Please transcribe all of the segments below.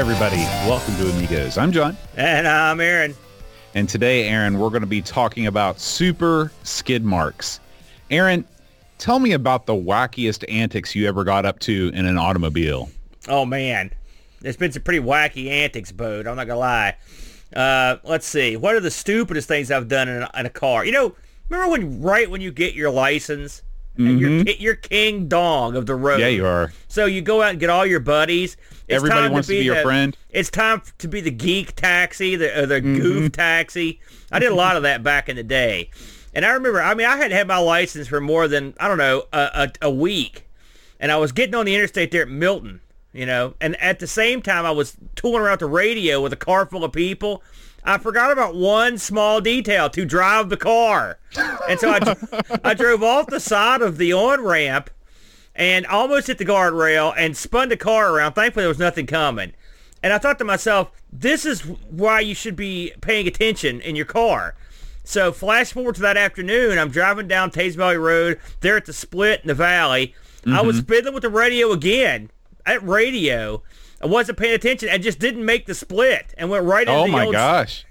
Hi, everybody. Welcome to Amigos. I'm John. And I'm Aaron. And today, Aaron, we're going to be talking about super skid marks. Aaron, tell me about the wackiest antics you ever got up to in an automobile. Oh, man. There's been some pretty wacky antics, Bode. I'm not going to lie. Uh, let's see. What are the stupidest things I've done in a, in a car? You know, remember when right when you get your license? And you're, you're king dong of the road. Mm-hmm. Yeah, you are. So you go out and get all your buddies. It's Everybody wants to be your the- friend. It's time to be the geek taxi, the, uh, the Mm-hmm. goof taxi. I did a lot of that back in the day. And I remember, I mean, I had had my license for more than, I don't know, a, a, a week. And I was getting on the interstate there at Milton, you know, and at the same time I was tooling around the radio with a car full of people. I forgot about one small detail to drive the car. And so I, I drove off the side of the on-ramp and almost hit the guardrail and spun the car around. Thankfully, there was nothing coming. And I thought to myself, this is why you should be paying attention in your car. So flash forward to that afternoon, I'm driving down Teays Valley Road, there at the split in the valley. I was mm-hmm. fiddling with the radio again. At radio, I wasn't paying attention I just didn't make the split and went right into Oh the my old gosh.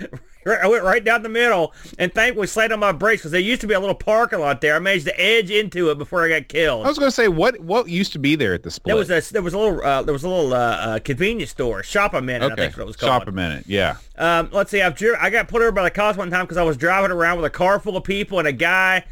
I went right down the middle and thankfully slammed on my brakes because there used to be a little parking lot there. I managed to edge into it before I got killed. I was going to say, what what used to be there at the split? There was a there was a little uh, there was a little uh, uh, convenience store, Shop a Minute, I okay. think is what it was called. Shop a minute. Yeah. Um, let's see, I've I got pulled over by the cops one time because I was driving around with a car full of people and a guy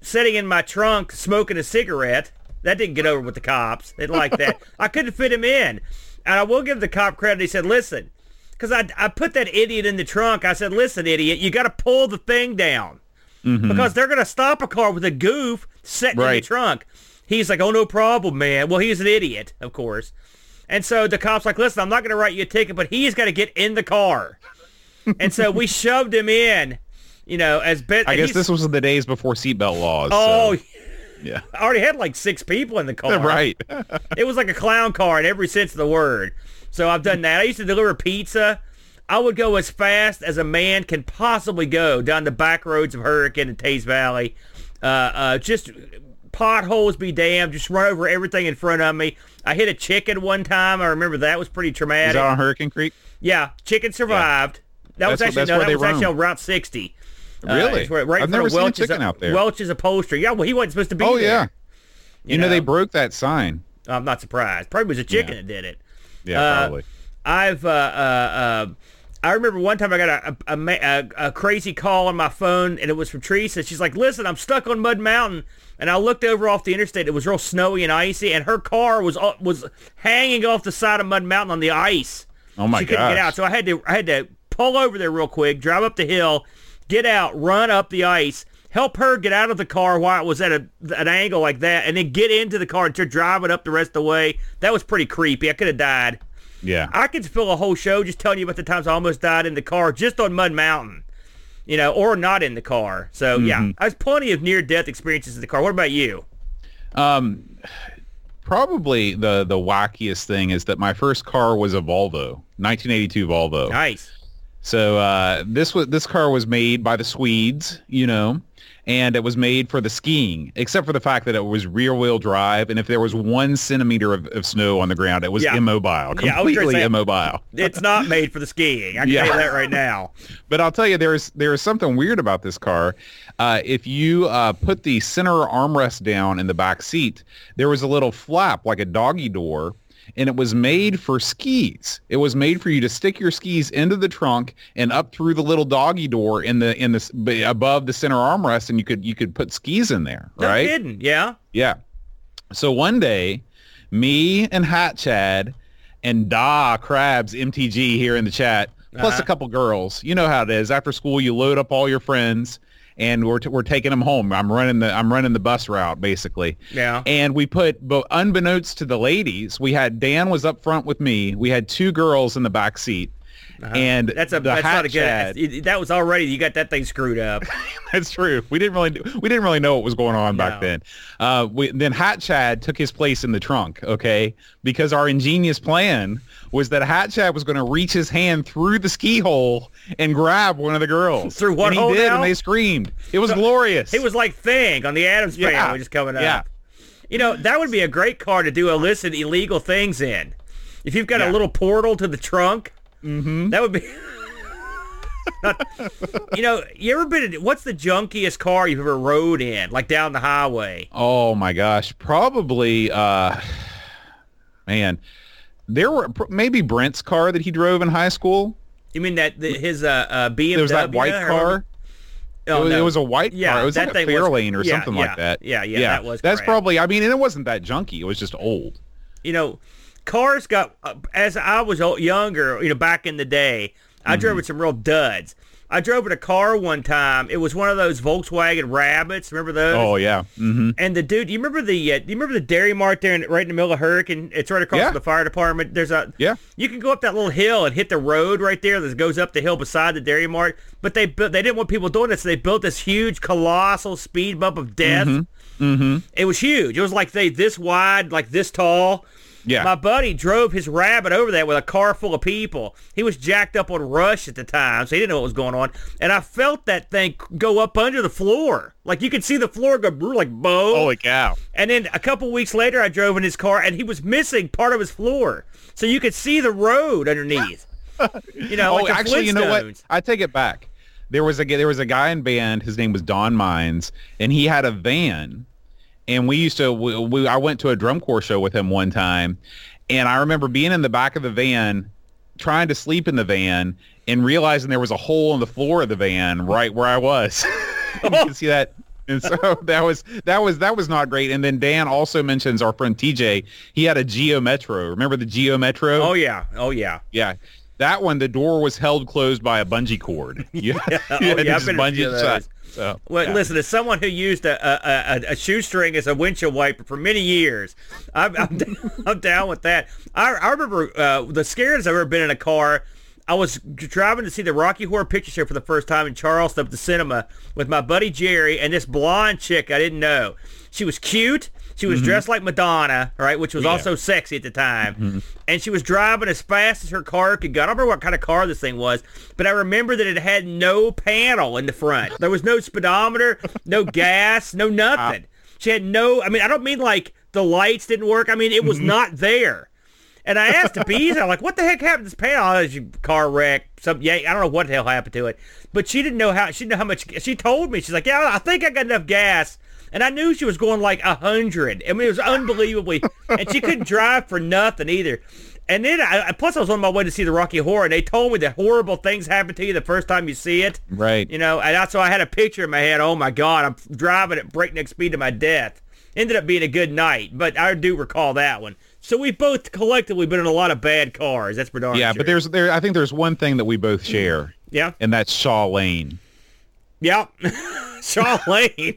sitting in my trunk smoking a cigarette. That didn't get over with the cops. They like that. I couldn't fit him in, and I will give the cop credit. He said, "Listen." Because I, I put that idiot in the trunk. I said, listen, idiot, you got to pull the thing down. Mm-hmm. Because they're going to stop a car with a goof sitting in the trunk. He's like, oh, no problem, man. Well, he's an idiot, of course. And so the cop's like, listen, I'm not going to write you a ticket, but he's got to get in the car. and so we shoved him in, you know, as best. I guess this was the days before seatbelt laws. Oh, so, yeah. I already had like six people in the car. right. It was like a clown car in every sense of the word. So I've done that. I used to deliver pizza. I would go as fast as a man can possibly go down the back roads of Hurricane and Teays Valley. Uh, uh, just potholes be damned. Just run over everything in front of me. I hit a chicken one time. I remember that was pretty Is traumatic. that on Hurricane Creek? yeah, chicken survived. That was That's wh- actually that's no, that was actually on Route 60. Uh, Really? it's right I've never seen a chicken out there. Welch's upholstery. Yeah, well, he wasn't supposed to be Oh, there. yeah. You, know, they broke that sign. I'm not surprised. Probably was a chicken Yeah. that did it. Yeah, Uh, probably. I've uh, uh, uh, I remember one time I got a, a, a, a, crazy call on my phone and it was from Teresa. She's like, "Listen, I'm stuck on Mud Mountain." And I looked over off the interstate. It was real snowy and icy, and her car was uh, was hanging off the side of Mud Mountain on the ice. Oh, my god! She couldn't get out, so I had to I had to pull over there real quick, drive up the hill, get out, run up the ice, help her get out of the car while it was at a, an angle like that, and then get into the car and to drive it up the rest of the way. That was pretty creepy. I could have died. Yeah. I could fill a whole show just telling you about the times I almost died in the car just on Mud Mountain, you know, or not in the car. So Mm-hmm. yeah, I was plenty of near-death experiences in the car. What about you? Um, probably the the wackiest thing is that my first car was a Volvo, 1982 Volvo. Nice. So uh, this was this car was made by the Swedes, you know, and it was made for the skiing, except for the fact that it was rear wheel drive, and if there was one centimeter of, of snow on the ground, it was Yeah. immobile, Yeah, I was gonna completely say- immobile. It's not made for the skiing. I can Yeah. tell you that right now. But I'll tell you, there's there is something weird about this car. Uh, if you uh, put the center armrest down in the back seat, there was a little flap like a doggy door, and it was made for skis. It was made for you to stick your skis into the trunk and up through the little doggy door in the in the above the center armrest, and you could you could put skis in there, No right? kidding. Yeah. Yeah. So one day, me and Hat Chad and Da Crabs MTG here in the chat, plus Uh-huh. a couple girls. You know how it is. After school, you load up all your friends and we're t- we're taking them home. I'm running the I'm running the bus route basically. Yeah. And we put, but unbeknownst to the ladies, we had Dan was up front with me. We had two girls in the back seat. And Uh-huh. That's a that's hat not a good. That was already you got that thing screwed up. That's true. We didn't really we didn't really know what was going on back then. Uh, we, then Hat Chad took his place in the trunk. Okay, because our ingenious plan was that Hat Chad was going to reach his hand through the ski hole and grab one of the girls. Through what and he hole did, now? and they screamed. It was glorious. It was like Thing on the Adams Yeah. Family just coming up. Yeah. You know, that would be a great car to do illicit illegal things in. If you've got Yeah. a little portal to the trunk, Mm-hmm. that would be. you know, you ever been? In, what's the junkiest car you've ever rode in, like down the highway? Oh my gosh, probably. Uh, man, there were maybe Brent's car that he drove in high school. You mean that the, his uh, uh, BMW? There was that white car. Oh, it, was, no. it was a white Yeah, car. It was that like a Fairlane or yeah, something yeah, like that. yeah, yeah, that was That's crap. probably. I mean, and it wasn't that junky. It was just old. you know, cars got as I was younger, you know, back in the day, I Mm-hmm. drove with some real duds. I drove in a car one time. It was one of those Volkswagen Rabbits. Remember those? Oh yeah. Mm-hmm. And the dude, you remember the uh, you remember the Dairy Mart there, in, right in the middle of Hurricane? It's right across Yeah. from the fire department. There's a Yeah. You can go up that little hill and hit the road right there that goes up the hill beside the Dairy Mart. But they built, they didn't want people doing this, so they built this huge, colossal speed bump of death. Mm-hmm. It was huge. It was like they this wide, like this tall. Yeah. My buddy drove his rabbit over there with a car full of people. He was jacked up on Rush at the time, so he didn't know what was going on. And I felt that thing go up under the floor. Like you could see the floor go like bow. Holy cow. And then a couple weeks later, I drove in his car, and he was missing part of his floor, so you could see the road underneath. You know, oh, like actually, you know what? I take it back. There was a there was a guy in band. His name was Don Mines, and he had a van. And we used to. We, we, I went to a drum corps show with him one time, and I remember being in the back of the van, trying to sleep in the van, and realizing there was a hole in the floor of the van right where I was. You can see that. And so that was that was that was not great. And then Dan also mentions our friend TJ. He had a Geo Metro. Remember the Geo Metro? Oh yeah, oh yeah. Yeah. That one, the door was held closed by a bungee cord. Yeah, Oh, yeah, I've been to a few of those. So, Well, yeah. listen, as someone who used a, a, a, a shoestring as a windshield wiper for many years, I'm, I'm, I'm down with that. I, I remember uh, the scariest I've ever been in a car. I was driving to see the Rocky Horror Picture Show for the first time in Charleston at the cinema with my buddy Jerry and this blonde chick I didn't know. She was cute. She was mm-hmm. dressed like Madonna, right, which was Yeah. also sexy at the time. Mm-hmm. And she was driving as fast as her car could go. I don't remember what kind of car this thing was, but I remember that it had no panel in the front. There was no speedometer, no gas, no nothing. She had no, I mean, I don't mean like the lights didn't work. I mean, it was mm-hmm. not there. And I asked the bees, I'm like, what the heck happened to this panel? Oh, a car wreck. Some, yeah, I don't know what the hell happened to it. But she didn't know how, she didn't know how much, she told me, she's like, yeah, I think I got enough gas. And I knew she was going like a hundred. I mean, it was unbelievably, and she couldn't drive for nothing either. And then, I, I- plus I was on my way to see the Rocky Horror, and they told me that horrible things happen to you the first time you see it. right. You know, and that's why I had a picture in my head. Oh my God, I'm driving at breakneck speed to my death. Ended up being a good night, but I do recall that one. So we both collectively been in a lot of bad cars. That's for darn yeah, sure. but there's there. I think there's one thing that we both share, yeah, and that's Shaw Lane. yeah, Shaw Lane.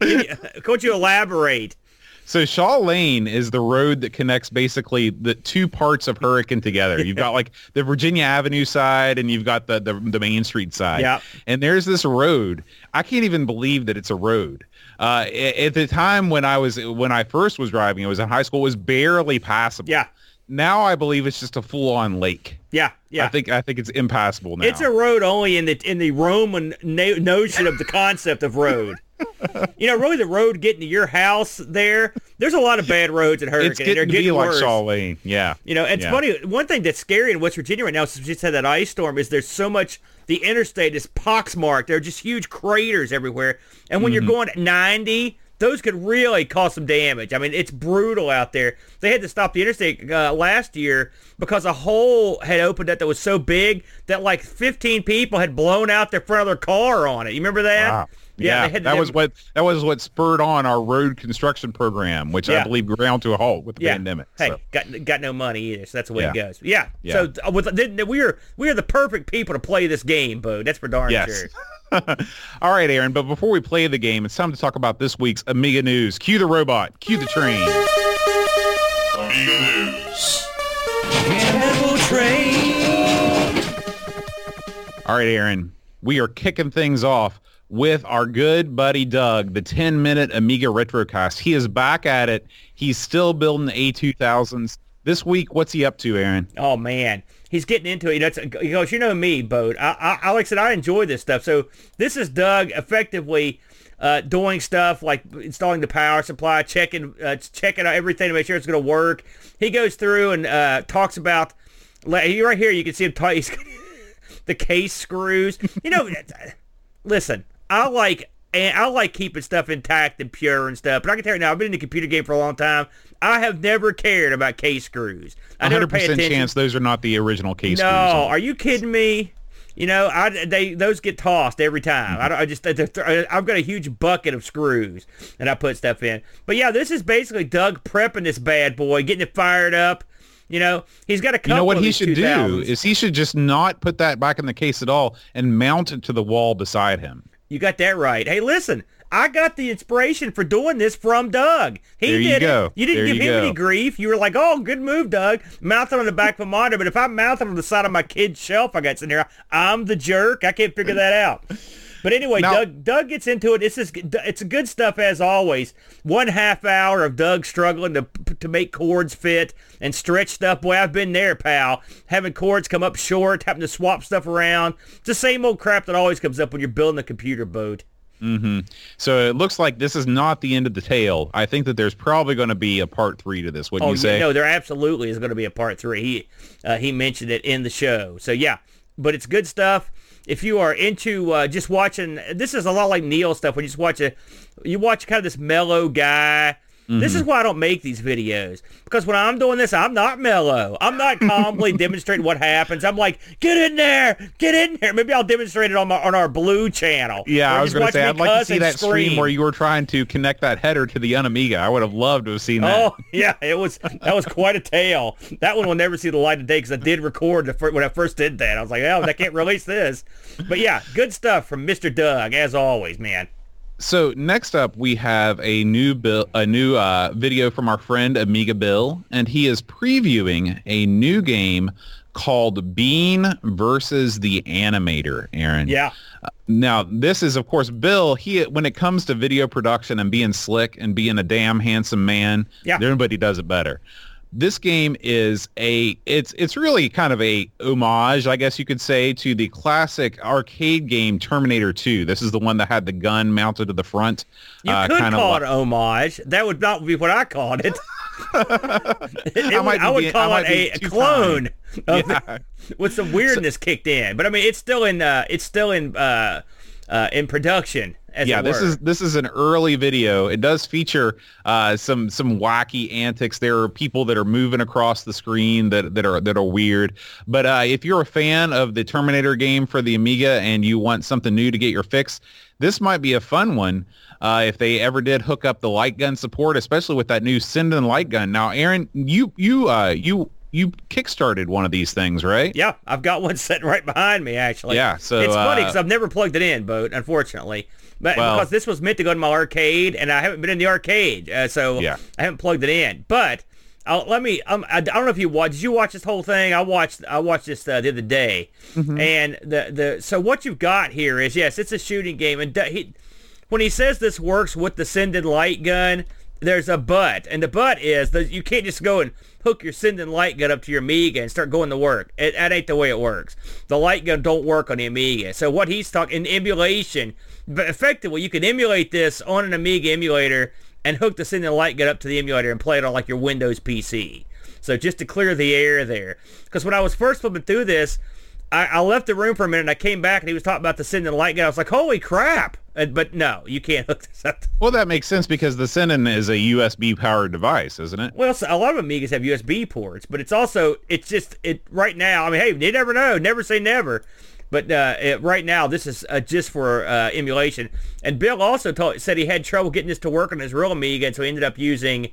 Could you elaborate? So Shaw Lane is the road that connects basically the two parts of Hurricane together. You've got like the Virginia Avenue side and you've got the, the, the Main Street side. Yeah. And there's this road. I can't even believe that it's a road. Uh, at the time when I was when I first was driving, it was in high school, it was barely passable. Yeah, Now I believe it's just a full on lake. yeah, yeah. I think I think it's impassable now. It's a road only in the in the Roman na- notion of the concept of road. You know, really, the road getting to your house there. There's a lot of bad roads in Hurricane. it's They're getting to be getting like worse. Lane. Yeah. You know, it's Yeah. funny. One thing that's scary in West Virginia right now, since we just had that ice storm, is there's so much. The interstate is poxmarked. There are just huge craters everywhere, and when Mm-hmm. you're going at 90, those could really cause some damage. I mean, it's brutal out there. They had to stop the interstate uh, last year because a hole had opened up that was so big that like 15 people had blown out their front of their car on it. You remember that? Wow. Yeah, they had to- that was what that was what spurred on our road construction program, which Yeah. I believe ground to a halt with the Yeah. pandemic. Hey, so. got got no money either, so that's the way it goes. Yeah. Yeah. So uh, with, th- we are we are the perfect people to play this game, Bo. That's for darn Yes. sure. All right, Aaron, but before we play the game, it's time to talk about this week's Amiga news. Cue the robot. Cue the train. Amiga News. Cannibal train. All right, Aaron, we are kicking things off with our good buddy Doug, the 10-minute Amiga Retrocast. He is back at it. He's still building the A2000s. This week, what's he up to, Aaron? Oh man, he's getting into it. You know, he goes, you know me, Boat. I, I, Alex said I enjoy this stuff. So this is Doug effectively uh, doing stuff like installing the power supply, checking uh, checking out everything to make sure it's going to work. He goes through and uh, talks about. Right here, you can see him. T- he's, the case screws. You know, listen, I like and I like keeping stuff intact and pure and stuff. But I can tell you now, I've been in the computer game for a long time. I have never cared about case screws. I never pay 100% attention. chance those are not the original case No, screws. are you kidding me? You know, I they those get tossed every time. I, mm-hmm. don't, I just I've got a huge bucket of screws and I put stuff in. But yeah, this is basically Doug prepping this bad boy, getting it fired up. You know, he's got a couple. You know what he should do 2000s. is he should just not put that back in the case at all and mount it to the wall beside him. You got that right. Hey, listen, I got the inspiration for doing this from Doug. He There you did go. it. You didn't There give you him go. any grief. You were like, "Oh, good move, Doug." Mount it on the back of a monitor, but if I mount it on the side of my kid's shelf, I got sitting here. I'm the jerk. I can't figure that out. But anyway, Now- Doug Doug gets into it. This is it's good stuff as always. One half hour of Doug struggling to to make cords fit and stretch stuff. Boy, I've been there, pal. Having cords come up short, having to swap stuff around. It's the same old crap that always comes up when you're building a computer boat. So it looks like this is not the end of the tale. I think that there's probably going to be a part three to this. Wouldn't Oh you say? yeah, no, there absolutely is going to be a part three. He uh, he mentioned it in the show. So yeah, but it's good stuff. If you are into uh, just watching, this is a lot like Neil stuff. When you just watch a, you watch kind of this mellow guy. This Mm-hmm. is why I don't make these videos because when I'm doing this, I'm not mellow. I'm not calmly demonstrating what happens. I'm like, get in there, get in there. Maybe I'll demonstrate it on my on our blue channel. Yeah, I was going to say I'd like to see that stream where you were trying to connect that header to the Unamiga. I would have loved to have seen that. Oh yeah, it was that was quite a tale. That one will never see the light of day because I did record the when I first did that. I was like, oh, I can't release this. But yeah, good stuff from Mr. Doug as always, man. So next up, we have a new bill, a new uh, video from our friend Amiga Bill, and he is previewing a new game called Bean versus the Animator. Aaron. Yeah, Now, this is, of course, Bill. He, when it comes to video production and being slick and being a damn handsome man, Yeah. nobody does it better. This game is a, it's it's really kind of a homage, I guess you could say, to the classic arcade game Terminator 2. This is the one that had the gun mounted to the front. you uh, could call like- it homage. That would not be what I called it. It- it I would- I would call I it a, clone of Yeah. with some weirdness kicked in. But I mean, it's still in uh, it's still in uh, uh, in production. Yeah, this is this is an early video. It does feature uh, some some wacky antics. There are people that are moving across the screen that, that are that are weird. But uh, if you're a fan of the Terminator game for the Amiga and you want something new to get your fix, this might be a fun one. Uh, if they ever did hook up the light gun support, especially with that new Sinden light gun. Now, Aaron, you you uh, you you kickstarted one of these things, right? Yeah, I've got one sitting right behind me actually. Yeah, so, it's funny uh, because I've never plugged it in, but unfortunately. But Well- because this was meant to go to my arcade, and I haven't been in the arcade, uh, so Yeah. I haven't plugged it in. But I'll, let me. Um, I, I don't know if you watched. Did you watch this whole thing? I watched. I watched this uh, the other day, Mm-hmm. and the the so what you've got here is yes, it's a shooting game, and d- he, when he says this works with the Sinden light gun, there's a but, and the but is that you can't just go and hook your Sinden light gun up to your Amiga and start going to work. It, that ain't the way it works. The light gun don't work on the Amiga. So what he's talking in emulation, but effectively you can emulate this on an Amiga emulator and hook the Sinden light gun up to the emulator and play it on like your Windows PC. So just to clear the air there, because when I was first flipping through this, I, I left the room for a minute and I came back and he was talking about the Sinden light gun. I was like, holy crap! And, but no, you can't hook this up. Well, that makes sense because the Sinden is a USB powered device, isn't it? Well, so a lot of Amigas have USB ports, but it's also it's just it right now. I mean, hey, you never know. Never say never. But uh, it, right now, this is uh, just for uh, emulation. And Bill also told, said he had trouble getting this to work on his real Amiga, and so he ended up using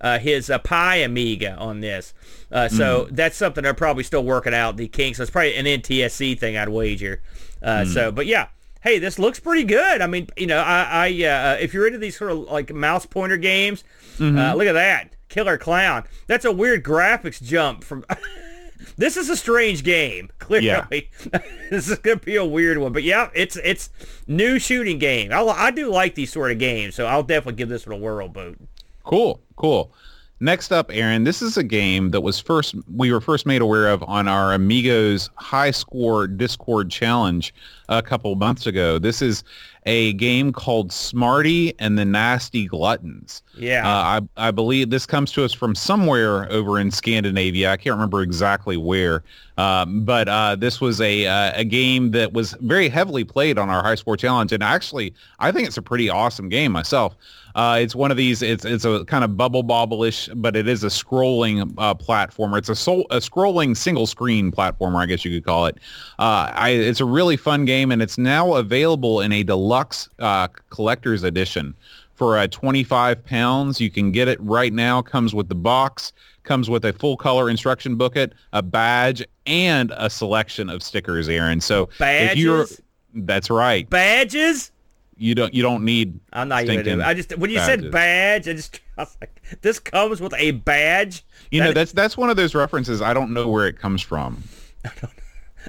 uh, his uh, Pi Amiga on this. Uh, so that's something they're probably still working out the kinks. So it's probably an NTSC thing, I'd wager. Uh, So, but yeah, hey, this looks pretty good. I mean, you know, I, I uh, if you're into these sort of like mouse pointer games, Mm-hmm. uh, look at that, Killer Clown. That's a weird graphics jump from. this is a strange game. Clearly, this is gonna be a weird one. But yeah, it's it's new shooting game. I, I do like these sort of games, so I'll definitely give this one a whirl. Boat. Cool, cool. Next up, Aaron, this is a game that was first we were first made aware of on our Amigos High Score Discord challenge a couple months ago. This is a game called Smarty and the Nasty Gluttons. Yeah. Uh, I, I believe this comes to us from somewhere over in Scandinavia. I can't remember exactly where, um, but uh, this was a uh, a game that was very heavily played on our High Score Challenge, and actually, I think it's a pretty awesome game myself. Uh, it's one of these. It's it's a kind of bubble bobble-ish, but it is a scrolling uh, platformer. It's a, sol- a scrolling single screen platformer, I guess you could call it. Uh, I, it's a really fun game, and it's now available in a deluxe uh, collector's edition for uh, 25 pounds. You can get it right now. Comes with the box. Comes with a full color instruction booklet, a badge, and a selection of stickers, Aaron. So if you're, Badges? that's right. Badges. You don't you don't need. I'm not even. Gonna, I just when you said badge, I just I was like, this comes with a badge. You know that's that's one of those references. I don't know where it comes from. I, Is that-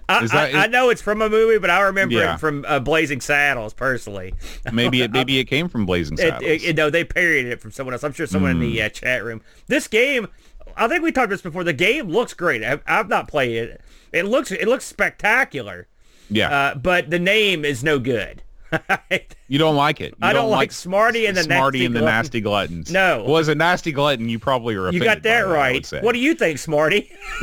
I, I know it's from a movie, but I remember Yeah. it from uh, Blazing Saddles personally. Maybe it maybe it came from Blazing It, Saddles. it, you know, they parodied it from someone else. I'm sure someone in Hmm. the uh, chat room. This game, I think we talked about this before. The game looks great. I've, I've not played it. It looks it looks spectacular, yeah, uh, but the name is no good. you don't like it. You I don't like Smarty and the Smarty Nasty and the Glutton. Nasty Gluttons. No. well, as a nasty glutton, you probably are. you got that I right. say. What do you think, Smarty?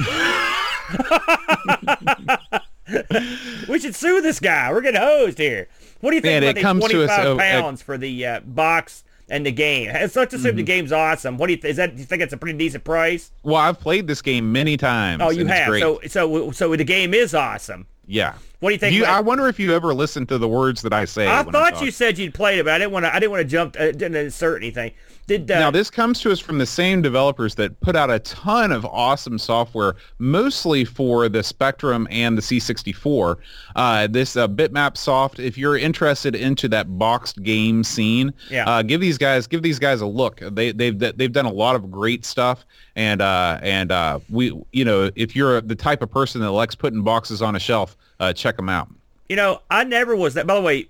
we should sue this guy. We're getting hosed here. What do you think Man, about it the comes to us, 25 oh, uh, pounds for the uh, box and the game? Let's assume Mm-hmm. the game's awesome. What do you th- is that? Do you think it's a pretty decent price? Well, I've played this game many times. Oh, you have. So so so the game is awesome. yeah. What do you think? You, I wonder if you ever listen to the words that I say. I thought talk. you said you'd played it, but I didn't want to. I didn't want to jump. Uh, didn't insert anything. Did uh, Now, this comes to us from the same developers that put out a ton of awesome software, mostly for the Spectrum and the C64. Uh, this uh, Bitmap Soft, if you're interested into that boxed game scene, Yeah. uh, give these guys give these guys a look. They they've they've done a lot of great stuff, and uh, and uh, we you know if you're the type of person that likes putting boxes on a shelf, uh, check them out. You know, I never was that. By the way,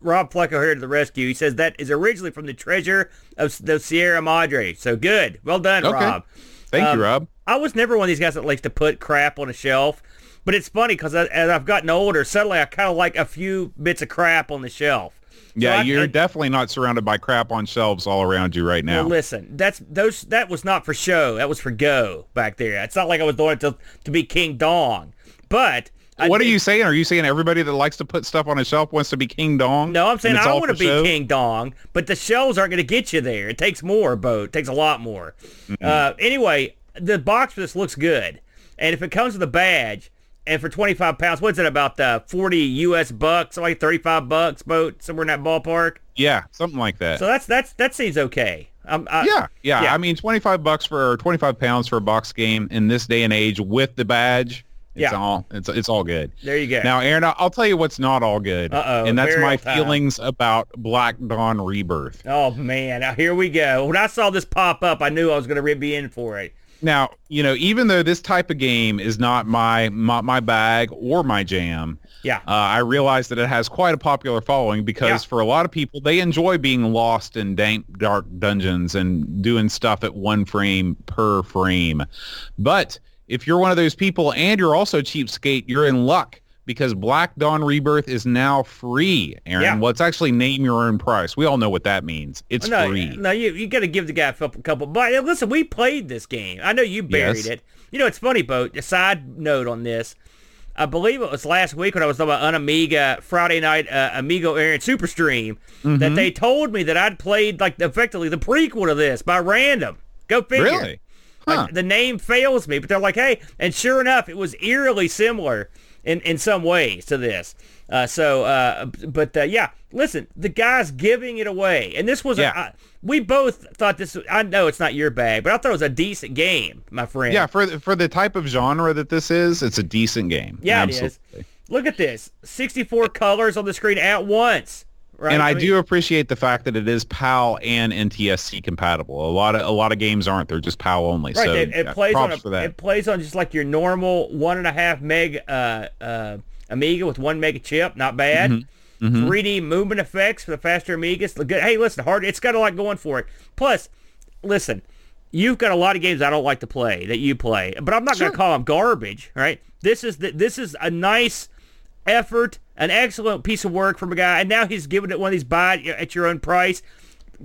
Rob Flecko here to the rescue. He says that is originally from the treasure of the Sierra Madre. So good. Well done, Okay. Rob. Thank Um, you, Rob. I was never one of these guys that likes to put crap on a shelf. But it's funny because as I've gotten older, suddenly I kind of like a few bits of crap on the shelf. Yeah, you're I- definitely not surrounded by crap on shelves all around you right now. Well, listen, that's those. That was not for show. That was for go back there. It's not like I was doing it to, to be King Dong. But I What are you saying? Are you saying everybody that likes to put stuff on a shelf wants to be King Dong? No, I'm saying I want to be show? King Dong, but the shelves aren't going to get you there. It takes more, boat. It takes a lot more. Uh, anyway, the box for this looks good, and if it comes with a badge, and for 25 pounds, what's it about? Uh, 40 U.S. bucks, like 35 bucks, boat somewhere in that ballpark. Yeah, something like that. So that's that's that seems okay. Um, I, yeah, yeah, yeah. I mean, 25 bucks for or 25 pounds for a box game in this day and age with the badge. It's Yeah. all it's it's all good. There you go. Now, Aaron, I'll tell you what's not all good, Uh-oh, and that's my time. feelings about Black Dawn Rebirth. Oh man, now here we go. When I saw this pop up, I knew I was going to be in for it. Now, you know, even though this type of game is not my my, my bag or my jam, Yeah. uh, I realize that it has quite a popular following because Yeah. for a lot of people, they enjoy being lost in dank, dark dungeons and doing stuff at one frame per frame. But if you're one of those people and you're also cheapskate, you're in luck because Black Dawn Rebirth is now free, Aaron. Yeah. Well, it's actually name your own price. We all know what that means. It's no, free. no, you you got to give the guy a couple. but uh, listen, we played this game. I know you buried Yes. it. You know, it's funny, boat. A side note on this. I believe it was last week when I was talking about an Amiga Friday night uh, Amigo Aaron Super Stream Mm-hmm. that they told me that I'd played like effectively the prequel to this by random. Go figure. Really? Like, the name fails me, but they're like, hey, and sure enough, it was eerily similar in, in some ways to this. Uh, so, uh, but uh, yeah, listen, the guy's giving it away, and this was Yeah. a, I, we both thought this. I know it's not your bag, but I thought it was a decent game, my friend. Yeah, for the, for the type of genre that this is, it's a decent game. Yeah, it Absolutely. is. look at this, 64 colors on the screen at once. Right? And I, mean, do appreciate the fact that it is PAL and NTSC compatible. A lot of a lot of games aren't; they're just PAL only. Right, so it, it yeah, plays on props a, for that. it plays on just like your normal one and a half meg uh, uh, Amiga with one mega chip. Not bad. Mm-hmm. 3D movement effects for the faster Amigas. Good. Hey, listen, hard. It's got a lot going for it. Plus, listen, you've got a lot of games I don't like to play that you play, but I'm not going to call them garbage. Right? This is the, this is a nice effort, an excellent piece of work from a guy, and now he's giving it one of these buy at your own price.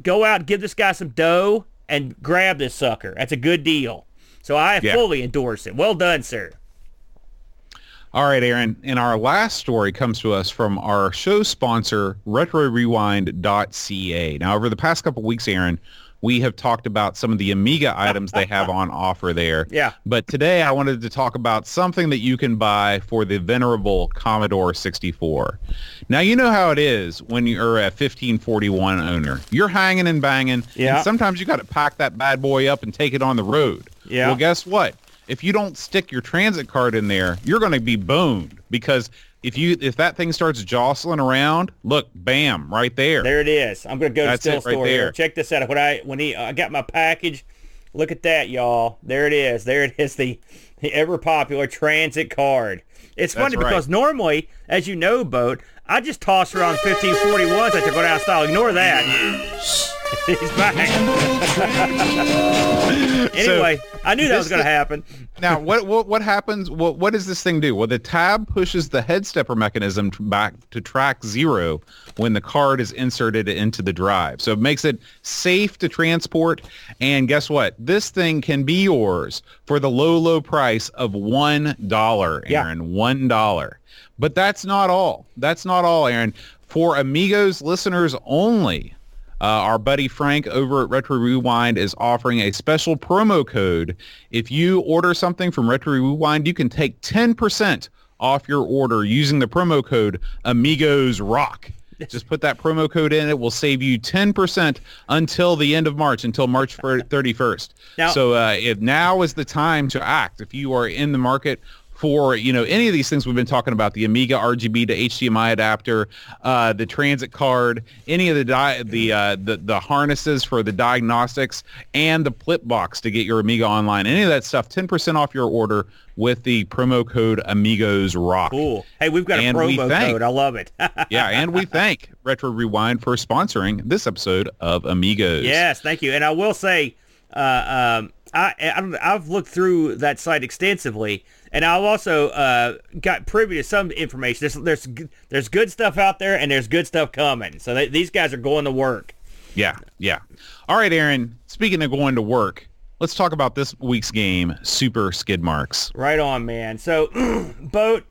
Go out, give this guy some dough, and grab this sucker. That's a good deal. So I Yeah. fully endorse it. Well done, sir. All right, Aaron. And our last story comes to us from our show sponsor, RetroRewind.ca. Now, over the past couple weeks, Aaron, we have talked about some of the Amiga items they have on offer there. Yeah. But today I wanted to talk about something that you can buy for the venerable Commodore 64. Now, you know how it is when you're a 1541 owner. You're hanging and banging. Yeah. And sometimes you got to pack that bad boy up and take it on the road. Yeah. Well, guess what? If you don't stick your transit card in there, you're going to be boned because if you if that thing starts jostling around, look, bam, right there. There it is. I'm gonna go to That's still it right store here. there. Check this out. When I when he I got my package, look at that, y'all. There it is. There it is. The, the ever popular transit card. It's funny right. because normally, as you know, boat, I just toss around 1541s that they're going out of style. Ignore that. He's back. anyway, I knew that was going to happen. now, what what what happens? What what does this thing do? Well, the tab pushes the head stepper mechanism back to track zero when the card is inserted into the drive. So it makes it safe to transport. And guess what? This thing can be yours for the low low price of one dollar, Yeah. Aaron. One dollar. But that's not all. That's not all, Aaron. For Amigos listeners only, uh, our buddy Frank over at Retro Rewind is offering a special promo code. If you order something from Retro Rewind, you can take 10% off your order using the promo code Amigos Rock. Just put that promo code in. It will save you 10% until the end of March, until March 31st. Now- so uh, if now is the time to act. If you are in the market for you know any of these things we've been talking about the Amiga RGB to HDMI adapter, uh, the transit card, any of the di- the, uh, the the harnesses for the diagnostics, and the flip box to get your Amiga online. Any of that stuff, ten percent off your order with the promo code Amigos Rock. Cool. Hey, we've got a And we promo thank- code. I love it. yeah, and we thank Retro Rewind for sponsoring this episode of Amigos. Yes, thank you. And I will say, uh, um, I, I don't- I've looked through that site extensively, and I've also uh, got privy to some information. There's there's there's good stuff out there, and there's good stuff coming. So they, these guys are going to work. Yeah, yeah. All right, Aaron. Speaking of going to work, let's talk about this week's game, Super Skid Marks. Right on, man. So, boat.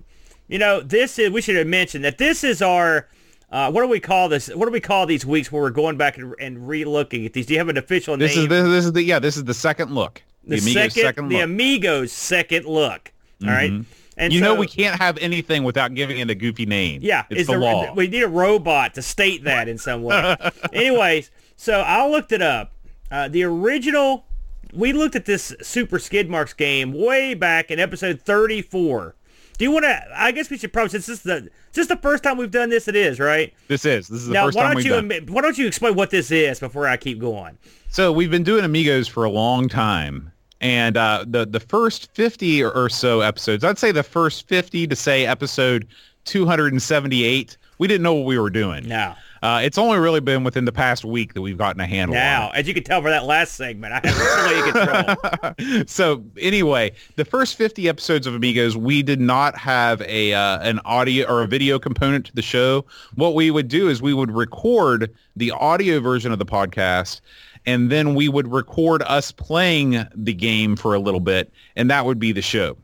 You know, this is. We should have mentioned that this is our. Uh, what do we call this? What do we call these weeks where we're going back and, and re-looking at these? Do you have an official This name? is this, this is the yeah. This is the second look. the Amigos' second, the look. Amigos' second look. All right. And you know we can't have anything without giving it a goofy name. Yeah, it's the there- law. We need a robot to state that in some way. Anyways, so I looked it up. Uh, the original, we looked at this Super Skid Marks game way back in episode 34. Do you want to? I guess we should probably since this is the just the first time we've done this. It is right This is this is the now. first Why time don't we've you done. why don't you explain what this is before I keep going? So we've been doing Amigos for a long time. And uh, the the first 50 or so episodes, I'd say the first 50 to say episode 278, we didn't know what we were doing. Now, Uh, it's only really been within the past week that we've gotten a handle on it. now, as you can tell for that last segment, I have fully control. so anyway, the first 50 episodes of Amigos, we did not have a uh, an audio or a video component to the show. What we would do is we would record the audio version of the podcast and then we would record us playing the game for a little bit and that would be the show.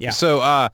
Yeah. So uh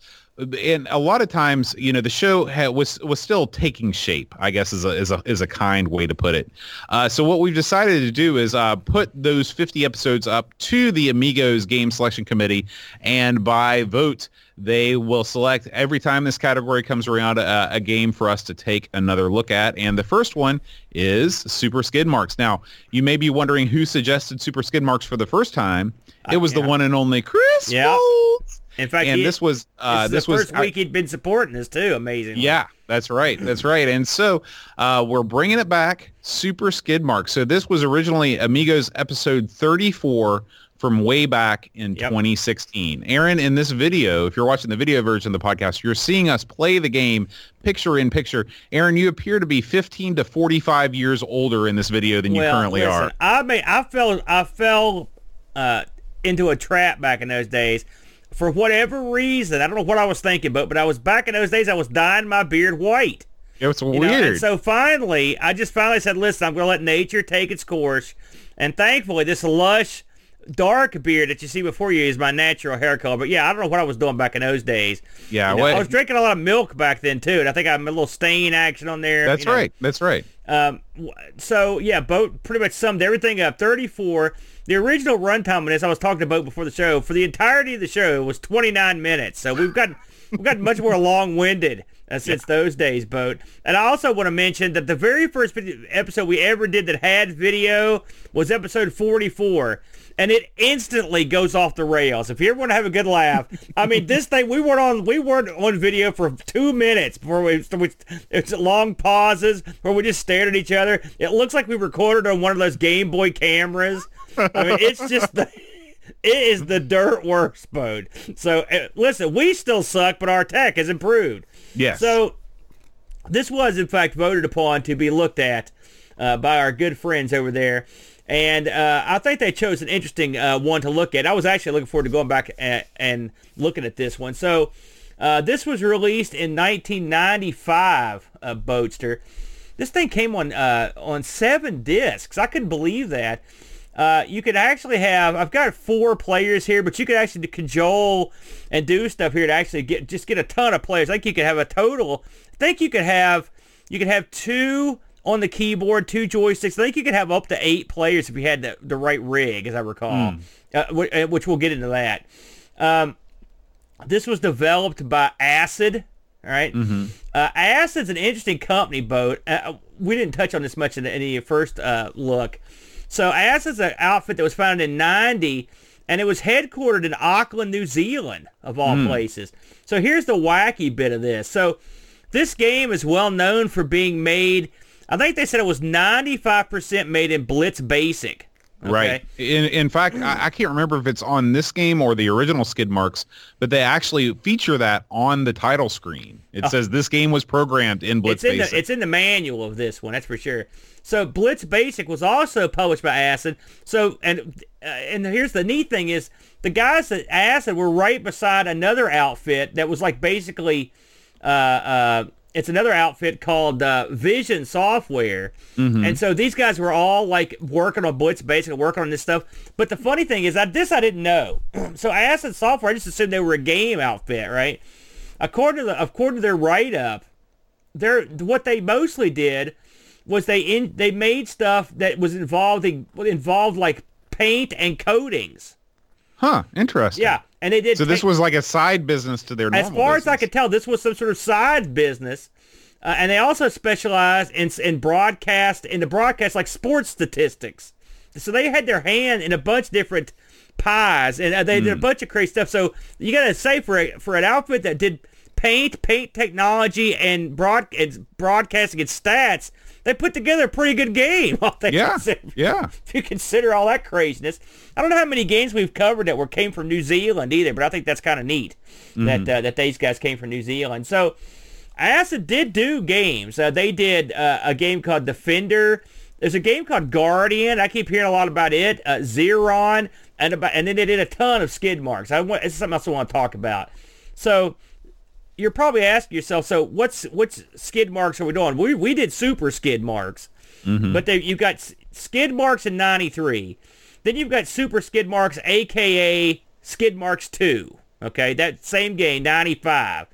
and a lot of times, you know, the show ha- was was still taking shape. I guess is a is a is a kind way to put it. Uh, so what we've decided to do is uh, put those 50 episodes up to the Amigos Game Selection Committee, and by vote, they will select every time this category comes around a, a game for us to take another look at. And the first one is Super Skid Marks. Now, you may be wondering who suggested Super Skid Marks for the first time. It was the yeah. one and only Chris. Yeah. Foltz. In fact, and he- this was uh, this, this is the was first week he'd been supporting us too. Amazing. Yeah, that's right. That's right. And so uh, we're bringing it back, Super Skid Mark. So this was originally Amigos episode 34 from way back in Yep. 2016. Aaron, in this video, if you're watching the video version of the podcast, you're seeing us play the game picture in picture. Aaron, you appear to be 15 to 45 years older in this video than you currently listen, are. I mean, I fell, I fell uh, into a trap back in those days. For whatever reason, I don't know what I was thinking, but but I was back in those days. I was dyeing my beard white. It's You weird. know, and so finally, I just finally said, listen, I'm going to let nature take its course. And thankfully, this lush, dark beard that you see before you is my natural hair color. But yeah, I don't know what I was doing back in those days. yeah, You know, what- I was drinking a lot of milk back then, too. And I think I have a little stain action on there. that's you know. right. That's right. Um, so yeah, Boat pretty much summed everything up. 34. The original runtime on this, I was talking about before the show, for the entirety of the show was 29 minutes. So we've got we've got much more long-winded uh, since those days, Boat. And I also want to mention that the very first video, episode we ever did that had video was episode 44. And it instantly goes off the rails. If you ever want to have a good laugh, I mean, this thing we weren't on we weren't on video for two minutes before we, we it's long pauses where we just stared at each other. It looks like we recorded on one of those Game Boy cameras. I mean, it's just the it is the dirt worst mode. So uh, listen, we still suck, but our tech has improved. Yes. So this was, in fact, voted upon to be looked at uh, by our good friends over there. And uh, I think they chose an interesting uh, one to look at. I was actually looking forward to going back and, and looking at this one. So uh, this was released in 1995, uh, Boatster. This thing came on uh, on seven discs. I couldn't believe that. Uh, you could actually have. I've got four players here, but you could actually cajole and do stuff here to actually get just get a ton of players. I think you could have a total. I think you could have you could have two on the keyboard, two joysticks. I think you could have up to eight players if you had the, the right rig, as I recall, uh, wh- uh, which we'll get into that. Um, this was developed by Acid. All right? uh, Acid's an interesting company, boat. Uh, we didn't touch on this much in the, in the first uh, look. So Acid's an outfit that was founded in 90, and it was headquartered in Auckland, New Zealand, of all hmm. places. So here's the wacky bit of this. So this game is well known for being made, I think they said it was 95% made in Blitz Basic. Okay? Right. In in fact, I, I can't remember if it's on this game or the original skid marks, but they actually feature that on the title screen. It uh, says this game was programmed in Blitz Oh. it's in Basic. the it's in the manual of this one, that's for sure. So Blitz Basic was also published by Acid. So and uh, and here's the neat thing is the guys at Acid were right beside another outfit that was like basically uh, uh, it's another outfit called uh, Vision Software, and so these guys were all like working on Blitz Basic, and working on this stuff. But the funny thing is, I this I didn't know. so Acid Software, I just assumed they were a game outfit, right? According to the, according to their write up, they're what they mostly did was they in they made stuff that was involved in, involved like paint and coatings. huh. Interesting. Yeah, and they did. So this paint- was like a side business to their as far as I could tell, this was some sort of side business. Uh, and they also specialized in in broadcast in the broadcast like sports statistics. So they had their hand in a bunch of different pies, and uh, they Hmm. did a bunch of crazy stuff. So you got to say for a, for an outfit that did paint, paint technology, and broad and broadcasting and stats, they put together a pretty good game. all things Yeah. considered. Yeah. If you consider all that craziness, I don't know how many games we've covered that were came from New Zealand either, but I think that's kind of neat that uh, that these guys came from New Zealand. So Acid did do games. Uh, they did uh, a game called Defender. There's a game called Guardian. I keep hearing a lot about it. Uh, Xeron, and about, and then they did a ton of skid marks. I want, it's something else I want to talk about. So you're probably asking yourself, so what's what's skid marks are we doing? We we did super skid marks, but they, you've got skid marks in '93, then you've got super skid marks, aka skid marks two. Okay, that same game '95.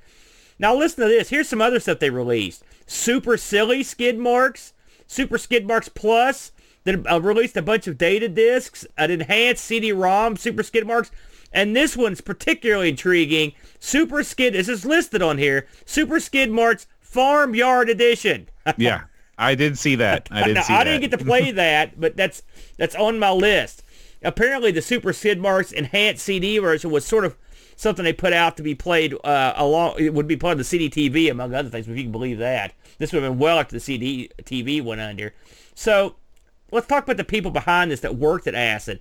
Now listen to this. Here's some other stuff they released: super silly skid marks, super skid marks plus. Then uh, released a bunch of data discs, an enhanced CD-ROM, super skid marks. And this one's particularly intriguing. Super Skid, this is listed on here. Super Skid Marks Farmyard Edition. Yeah. I did see that. I did now, I that. didn't get to play that, but that's that's on my list. Apparently, the Super Skid Marks enhanced CD version was sort of something they put out to be played uh, along. It would be part of the CD TV, among other things, if you can believe that. This would have been well after the CD TV went under. So let's talk about the people behind this that worked at Acid.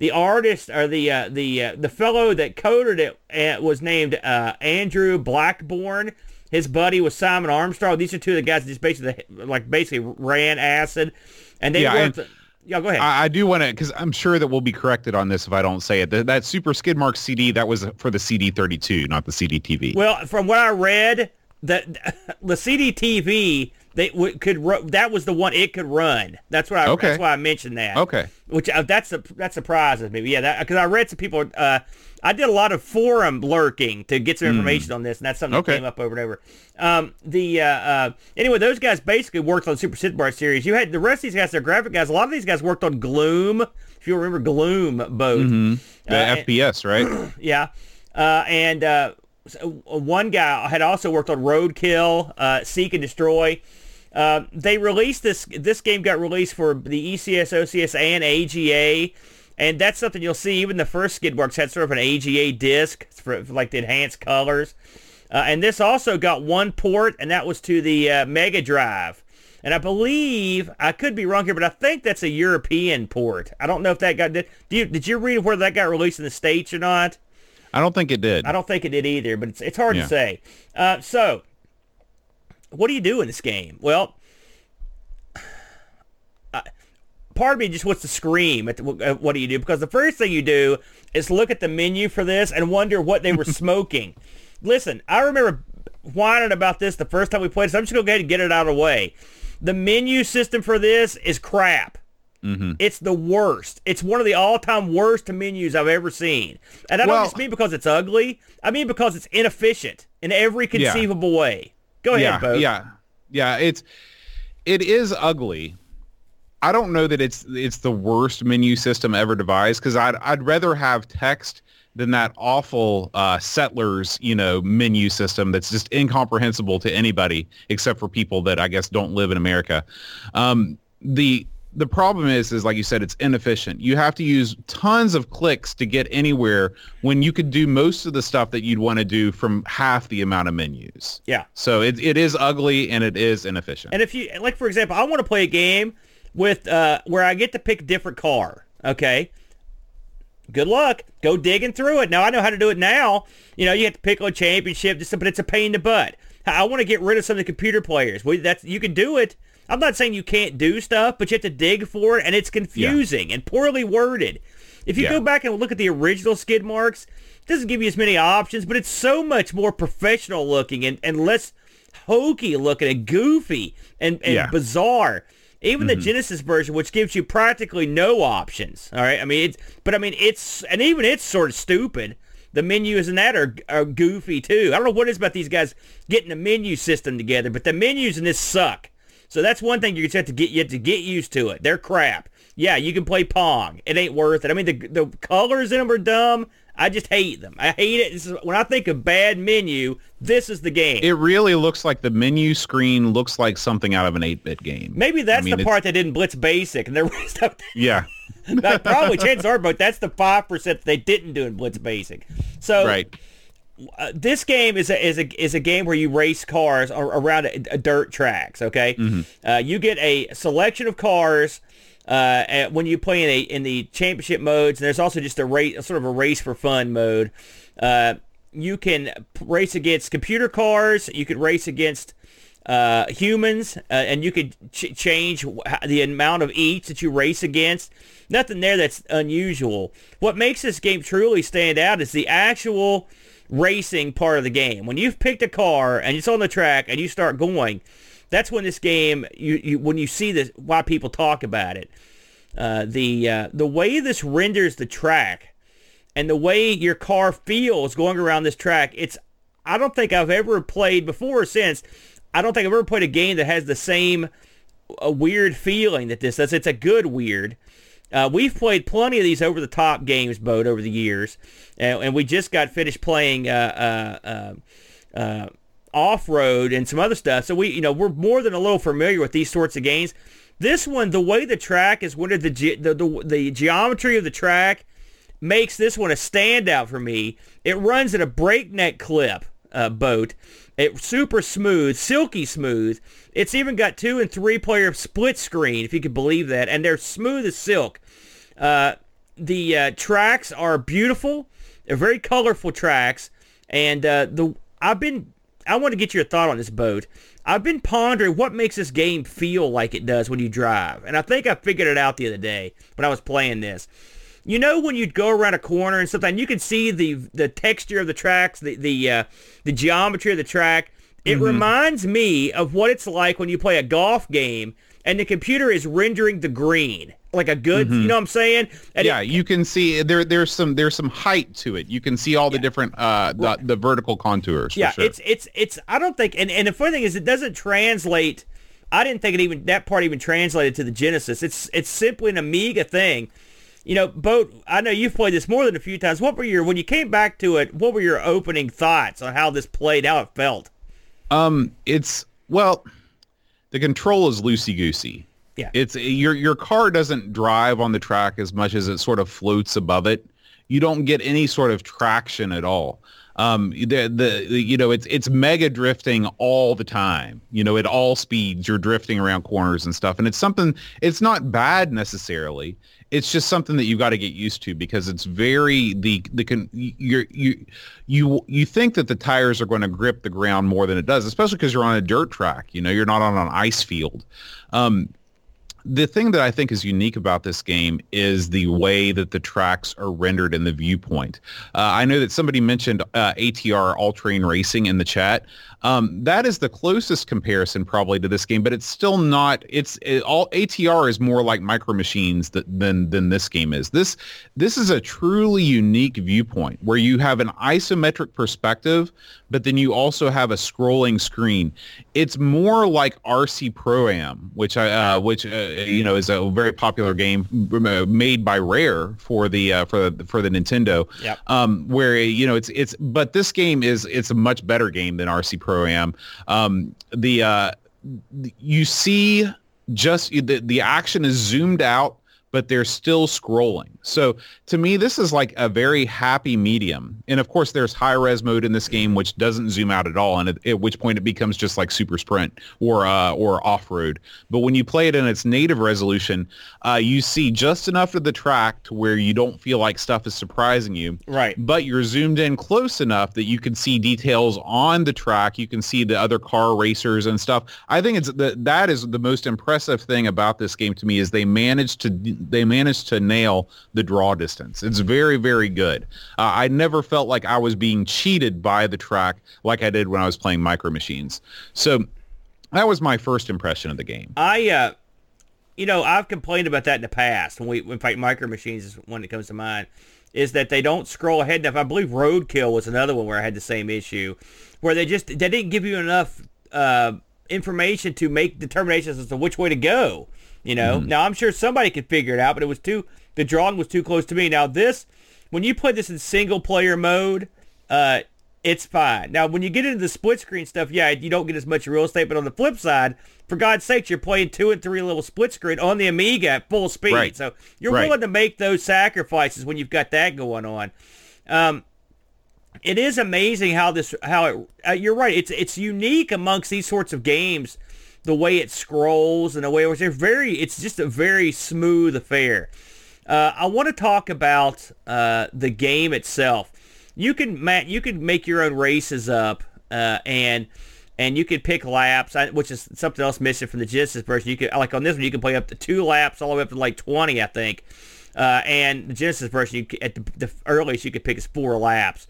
The artist or the uh, the uh, the fellow that coded it uh, was named uh, Andrew Blackburn. His buddy was Simon Armstrong. These are two of the guys that just basically like basically ran Acid, and they Yeah, worked. and- yeah, go ahead. I, I do want to, because I'm sure that we'll be corrected on this if I don't say it. That, that Super Skidmark CD, that was for the CD32, not the CD-TV. Well, from what I read, that the CDTV they w- could ru- that was the one it could run. That's what I. Okay. That's why I mentioned that. okay. Which uh, that's a, that surprises me. Yeah, because I read some people. Uh, I did a lot of forum lurking to get some information on this, and that's something Hmm. Okay. that came up over and over. Um, the uh, uh, anyway, those guys basically worked on Super Sid Bar series. You had the rest of these guys, they're graphic guys. A lot of these guys worked on Gloom. If you remember Gloom boat. The Uh, and- FPS, right? yeah. Uh, and uh, uh, one guy had also worked on Roadkill, uh, Seek and Destroy. Uh, they released this. This game got released for the ECS, OCS, and AGA, and that's something you'll see. Even the first Skidmarks had sort of an AGA disc for, for like the enhanced colors. Uh, and this also got one port, and that was to the uh, Mega Drive. And I believe I could be wrong here, but I think that's a European port. I don't know if that got did. Do you, did you read where that got released in the states or not? I don't think it did. I don't think it did either, but it's, it's hard Yeah. to say. Uh, so, what do you do in this game? Well, uh, part of me just wants to scream at, the, at what do you do because the first thing you do is look at the menu for this and wonder what they were smoking. Listen, I remember whining about this the first time we played, so I'm just going to go ahead and get it out of the way. The menu system for this is crap. It's the worst. It's one of the all-time worst menus I've ever seen. And I don't Well- just mean because it's ugly. I mean because it's inefficient in every Yeah. conceivable way. Go ahead, yeah, Bo. yeah, yeah. It's it is ugly. I don't know that it's it's the worst menu system ever devised because I'd I'd rather have text than that awful uh, settlers you know menu system that's just incomprehensible to anybody except for people that I guess don't live in America. Um, the the problem is is like you said it's inefficient you have to use tons of clicks to get anywhere when you could do most of the stuff that you'd want to do from half the amount of menus Yeah. so it, it is ugly and it is inefficient. And if you like, for example, I want to play a game with uh, where I get to pick a different car. Okay. Good luck. Go digging through it. Now I know how to do it now. You know, you have to pick a championship, just but it's a pain in the butt. I want to get rid of some of the computer players. We, that's you can do it. I'm not saying you can't do stuff, but you have to dig for it, and it's confusing and poorly worded. If you Yeah. go back and look at the original skid marks, it doesn't give you as many options, but it's so much more professional looking and, and less hokey looking and goofy and, and Yeah. bizarre. Even the mm-hmm. Genesis version, which gives you practically no options. All right, I mean, it's but I mean, it's and even it's sort of stupid. The menus in that are are goofy too. I don't know what it is about these guys getting the menu system together, but the menus in this suck. So that's one thing you just have to get you have to get used to it. They're crap. Yeah, you can play Pong. It ain't worth it. I mean, the the colors in them are dumb. I just hate them. I hate it. This is, when I think of bad menu, this is the game. it really looks like the menu screen looks like something out of an 8-bit game. Maybe that's I mean, the part that didn't blitz basic, and the rest of Yeah. probably chances are, but that's the five percent they didn't do in blitz basic. So right. Uh, this game is a is a is a game where you race cars ar- around a, a dirt tracks. Okay, uh, you get a selection of cars. Uh, at- when you play in a in the championship modes, and there's also just a race, sort of a race for fun mode. Uh, you can p- race against computer cars. You could race against uh, humans, uh, and you could ch- change wh- the amount of each that you race against. Nothing there that's unusual. What makes this game truly stand out is the actual racing part of the game. When you've picked a car and it's on the track and you start going, that's when this game, you, you when you see this, why people talk about it. Uh, the uh, the way this renders the track and the way your car feels going around this track, it's I don't think I've ever played before or since. I don't think I've ever played a game that has the same a weird feeling that this does. It's a good weird. Uh, we've played plenty of these over the top games, Boat, over the years, and, and we just got finished playing uh, uh, uh, uh, off road and some other stuff. So we, you know, we're more than a little familiar with these sorts of games. This one, the way the track is rendered, the, ge- the the the geometry of the track makes this one a standout for me. It runs at a breakneck clip, uh, boat. It's super smooth, silky smooth. It's even got two and three player split screen, if you could believe that, and they're smooth as silk. Uh, the uh, tracks are beautiful. They're very colorful tracks, and uh, the I've been I want to get your thought on this boat. I've been pondering what makes this game feel like it does when you drive, and I think I figured it out the other day when I was playing this. You know when you'd go around a corner and something, you can see the the texture of the tracks, the the uh, the geometry of the track. It Mm-hmm. reminds me of what it's like when you play a golf game and the computer is rendering the green like a good. You know what I'm saying? And Mm-hmm. yeah, it- you can see there. There's some there's some height to it. You can see all the different uh the, the vertical contours. for yeah. sure. It's it's it's. I don't think. And and the funny thing is, it doesn't translate. I didn't think it even that part even translated to the Genesis. It's it's simply an Amiga thing. You know, boat. I know you've played this more than a few times. What were your when you came back to it? What were your opening thoughts on how this played, how it felt? Um, it's well, the control is loosey goosey. Yeah. It's your your car doesn't drive on the track as much as it sort of floats above it. You don't get any sort of traction at all. Um, the, the the you know it's it's mega drifting all the time. You know, at all speeds, you're drifting around corners and stuff, and it's something. It's not bad necessarily. It's just something that you've got to get used to because it's very the the con, you you you you think that the tires are going to grip the ground more than it does, especially because you're on a dirt track. You know, you're not on an ice field. Um, the thing that I think is unique about this game is the way that the tracks are rendered in the viewpoint. Uh, I know that somebody mentioned uh, ATR All Terrain Racing in the chat. Um, that is the closest comparison probably to this game, but it's still not. It's it, all ATR is more like Micro Machines that, than than this game is. This this is a truly unique viewpoint where you have an isometric perspective, but then you also have a scrolling screen. It's more like RC Pro Am, which I uh, which uh, you know is a very popular game uh, made by Rare for the uh, for the for the Nintendo. Yep. Um, where you know it's it's but this game is it's a much better game than RC Pro Am. Um, the uh, you see just the the action is zoomed out but they're still scrolling. So to me, this is like a very happy medium. And of course, there's high res mode in this game, which doesn't zoom out at all, and at, at which point it becomes just like super sprint or uh, or off road. But when you play it in its native resolution, uh, you see just enough of the track to where you don't feel like stuff is surprising you. Right. But you're zoomed in close enough that you can see details on the track. You can see the other car racers and stuff. I think it's the, that is the most impressive thing about this game to me is they managed to they managed to nail the draw distance. It's very very good. Uh, I never felt like I was being cheated by the track like I did when I was playing Micro Machines. So that was my first impression of the game. I, uh, you know, I've complained about that in the past. When we, in fact, Micro Machines is one that comes to mind. Is that they don't scroll ahead enough? I believe Roadkill was another one where I had the same issue, where they just they didn't give you enough uh, information to make determinations as to which way to go. You know, now I'm sure somebody could figure it out, but it was too the drawing was too close to me. Now this, when you play this in single player mode, uh, it's fine. Now, when you get into the split screen stuff, yeah, you don't get as much real estate. But on the flip side, for God's sakes, you're playing two and three level split screen on the Amiga at full speed. Right. So you're Right. willing to make those sacrifices when you've got that going on. Um, it is amazing how this how it. Uh, you're right. It's it's unique amongst these sorts of games, the way it scrolls and the way it. They're very. It's just a very smooth affair. Uh, I want to talk about uh, the game itself. You can Matt, you can make your own races up, uh, and and you can pick laps, which is something else missing from the Genesis version. You can like on this one, you can play up to two laps, all the way up to like twenty, I think. Uh, and the Genesis version, you, at the, the earliest you could pick is four laps.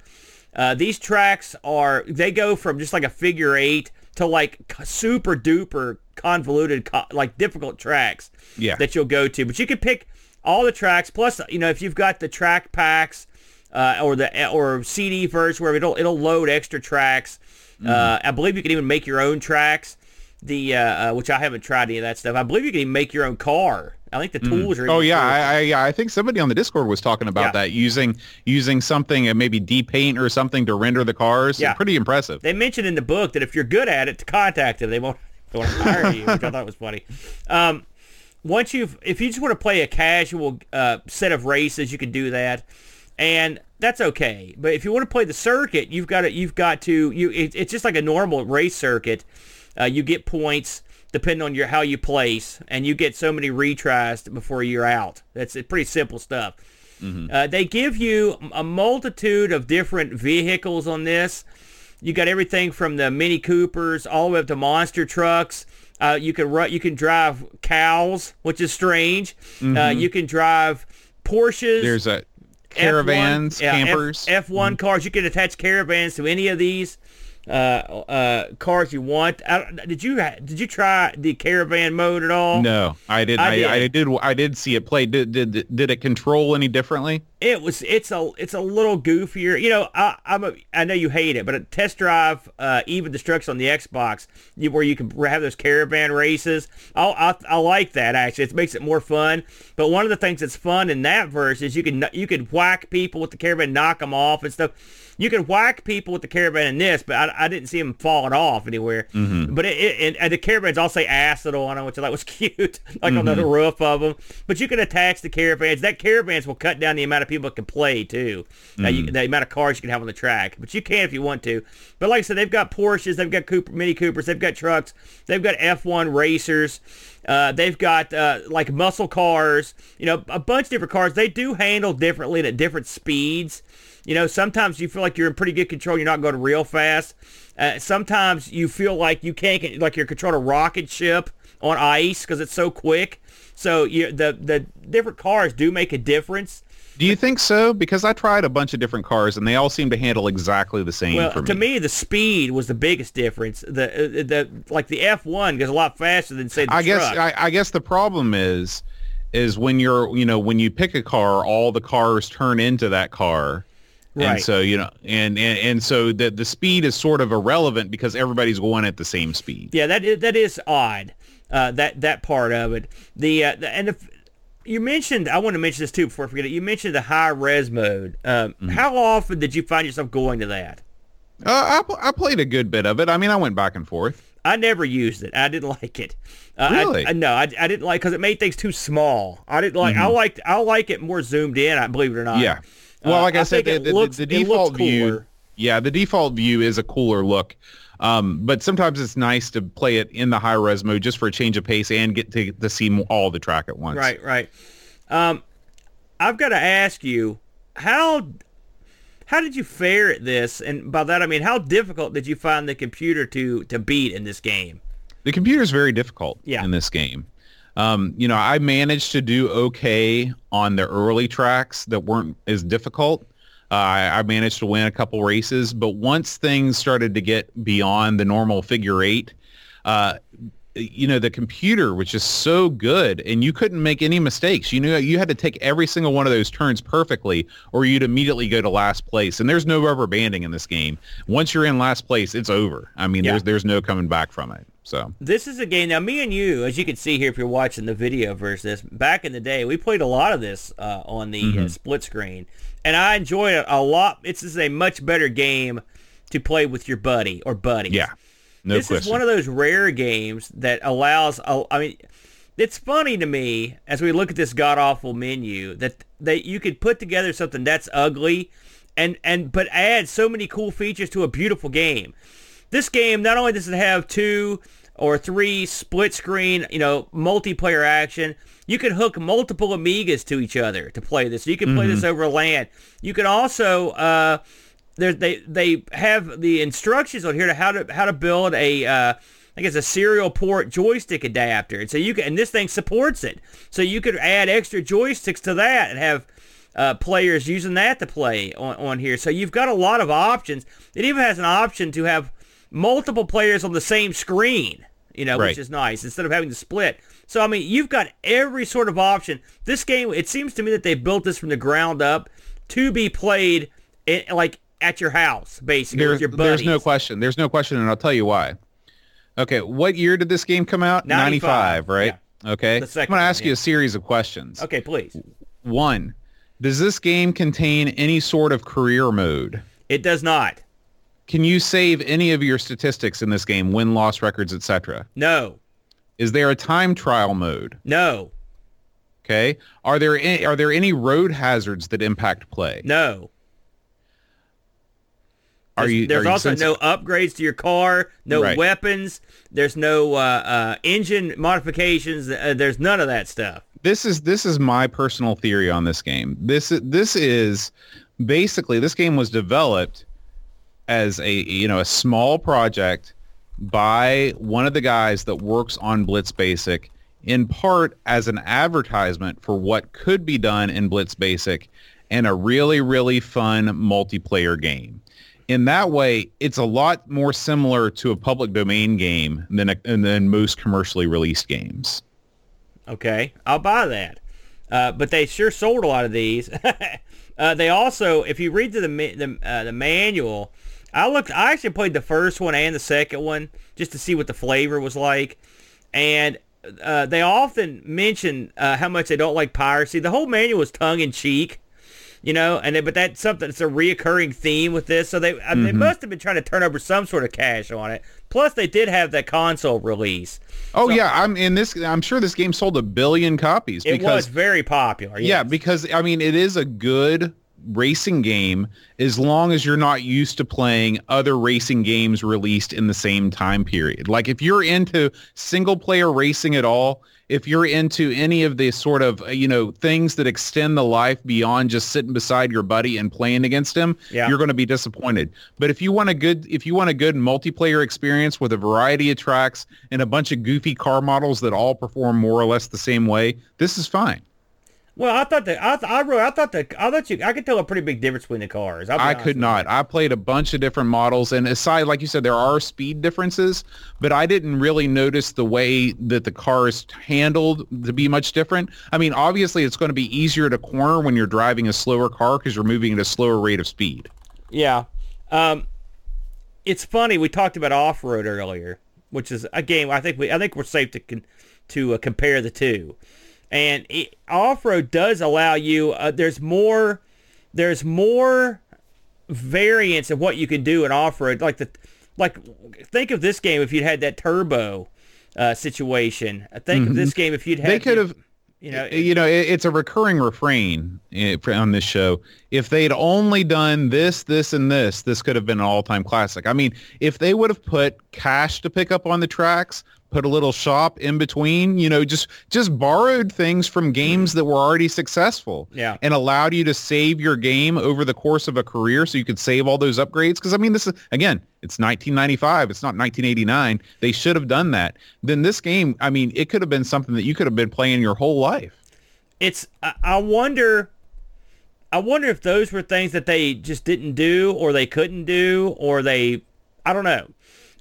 Uh, these tracks are they go from just like a figure eight to like super duper convoluted, like difficult tracks Yeah. that you'll go to. But you can pick all the tracks. Plus, you know, if you've got the track packs uh, or the or CD version where it'll it'll load extra tracks. Uh, I believe you can even make your own tracks. The uh, uh, which I haven't tried any of that stuff. I believe you can even make your own car. I think the tools are. Oh yeah. I, I yeah, I think somebody on the Discord was talking about Yeah. that using using something uh, maybe DPaint or something to render the cars. Yeah. pretty impressive. They mentioned in the book that if you're good at it, to contact them. They won't, they won't hire you, which I thought was funny. Um, once you've, if you just want to play a casual uh, set of races, you can do that. and that's okay. But if you want to play the circuit, you've got to you've got to you. It, it's just like a normal race circuit. Uh, you get points depending on your how you place, and you get so many retries before you're out. That's uh, pretty simple stuff. Uh, they give you a multitude of different vehicles on this. You got everything from the Mini Coopers all the way up to monster trucks. Uh, you can ru- you can drive cows, which is strange. Uh, you can drive Porsches. There's a F1 caravans, yeah, F- campers. F1 cars. You can attach caravans to any of these uh, uh, cars you want. I, did you did you try the caravan mode at all? no, I didn't. I I, I, did. did. I did see it play. Did, did did it control any differently? It was it's a it's a little goofier. You know, I I'm a, I know you hate it, but a test drive uh, Eve of Destruction on the Xbox, you, where you can have those caravan races. I, I I like that actually. It makes it more fun. But one of the things that's fun in that verse is you can you can whack people with the caravan, knock them off and stuff. You can whack people with the caravan in this, but I, I didn't see them falling off anywhere. But it, it, and- and the caravans all say acid on them, which I thought was cute, like on the roof of them. But you can attach the caravans. That caravans will cut down the amount of people that can play too. Now you, the amount of cars you can have on the track. But you can if you want to. But like I said, they've got Porsches, they've got Cooper, Mini Coopers, they've got trucks, they've got F1 racers. Uh, they've got uh, like muscle cars, you know, a bunch of different cars. They do handle differently and at different speeds. You know, sometimes you feel like you're in pretty good control. You're not going real fast. Uh, sometimes you feel like you can't, get- like you're controlling a rocket ship on ice because it's so quick. So you, the the different cars do make a difference. Do you think so? Because I tried a bunch of different cars and they all seem to handle exactly the same Well, for me. to me, the speed was the biggest difference. The uh, the like the F1 goes a lot faster than say the I guess. I, I guess the problem is is when you're you know when you pick a car, all the cars turn into that car. And so you know, and, and and so the the speed is sort of irrelevant because everybody's going at the same speed. Yeah, that is, that is odd. Uh, that that part of it. The, uh, the and if you mentioned, I want to mention this too before I forget it. You mentioned the high res mode. Um, Mm-hmm. How often did you find yourself going to that? Uh, I I played a good bit of it. I mean, I went back and forth. I never used it. I didn't like it. Uh, I- Really? I, no, I, I didn't like because it made things too small. I didn't like. I liked. I like it more zoomed in. I believe it or not. Mm-hmm. Yeah. Well, Uh, like I, I said, the, the, looks- the default view. Yeah, the default view is a cooler look. Um, but sometimes it's nice to play it in the high res mode just for a change of pace and get to, to see all the track at once. Right, right. Um, I've got to ask you how how did you fare at this? And by that I mean how difficult did you find the computer to to beat in this game? The computer is very difficult Yeah. in this game. Um, you know, I managed to do okay on the early tracks that weren't as difficult. Uh, I, I managed to win a couple races, but once things started to get beyond the normal figure eight, uh, you know, the computer was just so good and you couldn't make any mistakes. You knew you had to take every single one of those turns perfectly or you'd immediately go to last place. And there's no rubber banding in this game. Once you're in last place, it's over. I mean, Yeah. there's there's no coming back from it. So This is a game now. Me and you, as you can see here, if you're watching the video versus this, back in the day, we played a lot of this uh, on the Mm-hmm. uh, split screen, and I enjoy it a lot. It's just a much better game to play with your buddy or buddies. yeah, no this question. is one of those rare games that allows. a- I mean, it's funny to me as we look at this god awful menu that that you could put together something that's ugly, and and but add so many cool features to a beautiful game. This game not only does it have two or three split screen, you know, multiplayer action. You can hook multiple Amigas to each other to play this. You can play this over LAN. You can also uh, there, they they have the instructions on here to how to how to build a uh, I guess a serial port joystick adapter, and so you can and this thing supports it. So you could add extra joysticks to that and have uh, players using that to play on, on here. So you've got a lot of options. It even has an option to have multiple players on the same screen, you know, Right. which is nice instead of having to split. So I mean, you've got every sort of option. This game, it seems to me that they built this from the ground up to be played in, like at your house, basically There- with your there's no question. There's no question, and I'll tell you why. Okay, what year did this game come out? 95, right? Okay. The second I'm going to ask you a series of questions. Okay, please. One, does this game contain any sort of career mode? It does not. Can you save any of your statistics in this game, win, loss records, etc.? No. Is there a time trial mode? No. Okay. Are there any, are there any road hazards that impact play? No. Are There's, you? there's are you also sensi- no upgrades to your car, no Right. weapons. There's no uh, uh, engine modifications. Uh, there's none of that stuff. this is this is my personal theory on this game. This this is basically this game was developed as a you know a small project by one of the guys that works on Blitz Basic in part as an advertisement for what could be done in Blitz Basic and a really really fun multiplayer game. In that way, it's a lot more similar to a public domain game than a, than most commercially released games. Okay, I'll buy that. Uh, but they sure sold a lot of these. uh, they also, if you read the the, uh, the manual, I looked. I actually played the first one and the second one just to see what the flavor was like, and uh, they often mention uh, how much they don't like piracy. The whole manual is tongue in cheek. You know, and they, but that's something that's a reoccurring theme with this. So they uh, they must have been trying to turn over some sort of cash on it. Plus, they did have that console release. Oh yeah, I'm in this. I'm sure this game sold a billion copies It was very popular. yeah, because I mean it is a good racing game as long as you're not used to playing other racing games released in the same time period. Like if you're into single player racing at all, if you're into any of the sort of you know things that extend the life beyond just sitting beside your buddy and playing against him, Yeah. you're going to be disappointed. But if you want a good if you want a good multiplayer experience with a variety of tracks and a bunch of goofy car models that all perform more or less the same way, this is fine. Well, I thought that I, th- I wrote I thought that I thought you I could tell a pretty big difference between the cars. I could not. I played a bunch of different models, and aside, like you said, there are speed differences, but I didn't really notice the way that the cars handled to be much different. I mean, obviously, it's going to be easier to corner when you're driving a slower car because you're moving at a slower rate of speed. Yeah. Um, it's funny we talked about off road earlier, which is a game I think we I think we're safe to con- to uh, compare the two, and it, off road does allow you. Uh, there's more. There's more variance of what you can do in off road. Like the like think of this game if you'd had that turbo uh, situation. Think of this game if you'd had Mm-hmm. They could have. you know you know, it, it's a recurring refrain eh, on this show. If they'd only done this, this, and this, this could have been an all-time classic. I mean, if they would have put cash to pick up on the tracks, put a little shop in between, you know, just just borrowed things from games that were already successful, Yeah. and allowed you to save your game over the course of a career, so you could save all those upgrades. Because I mean, this is again, it's 1995, it's not 1989. They should have done that. Then this game, I mean, it could have been something that you could have been playing your whole life. it's I, I wonder I wonder if those were things that they just didn't do or they couldn't do or they I don't know.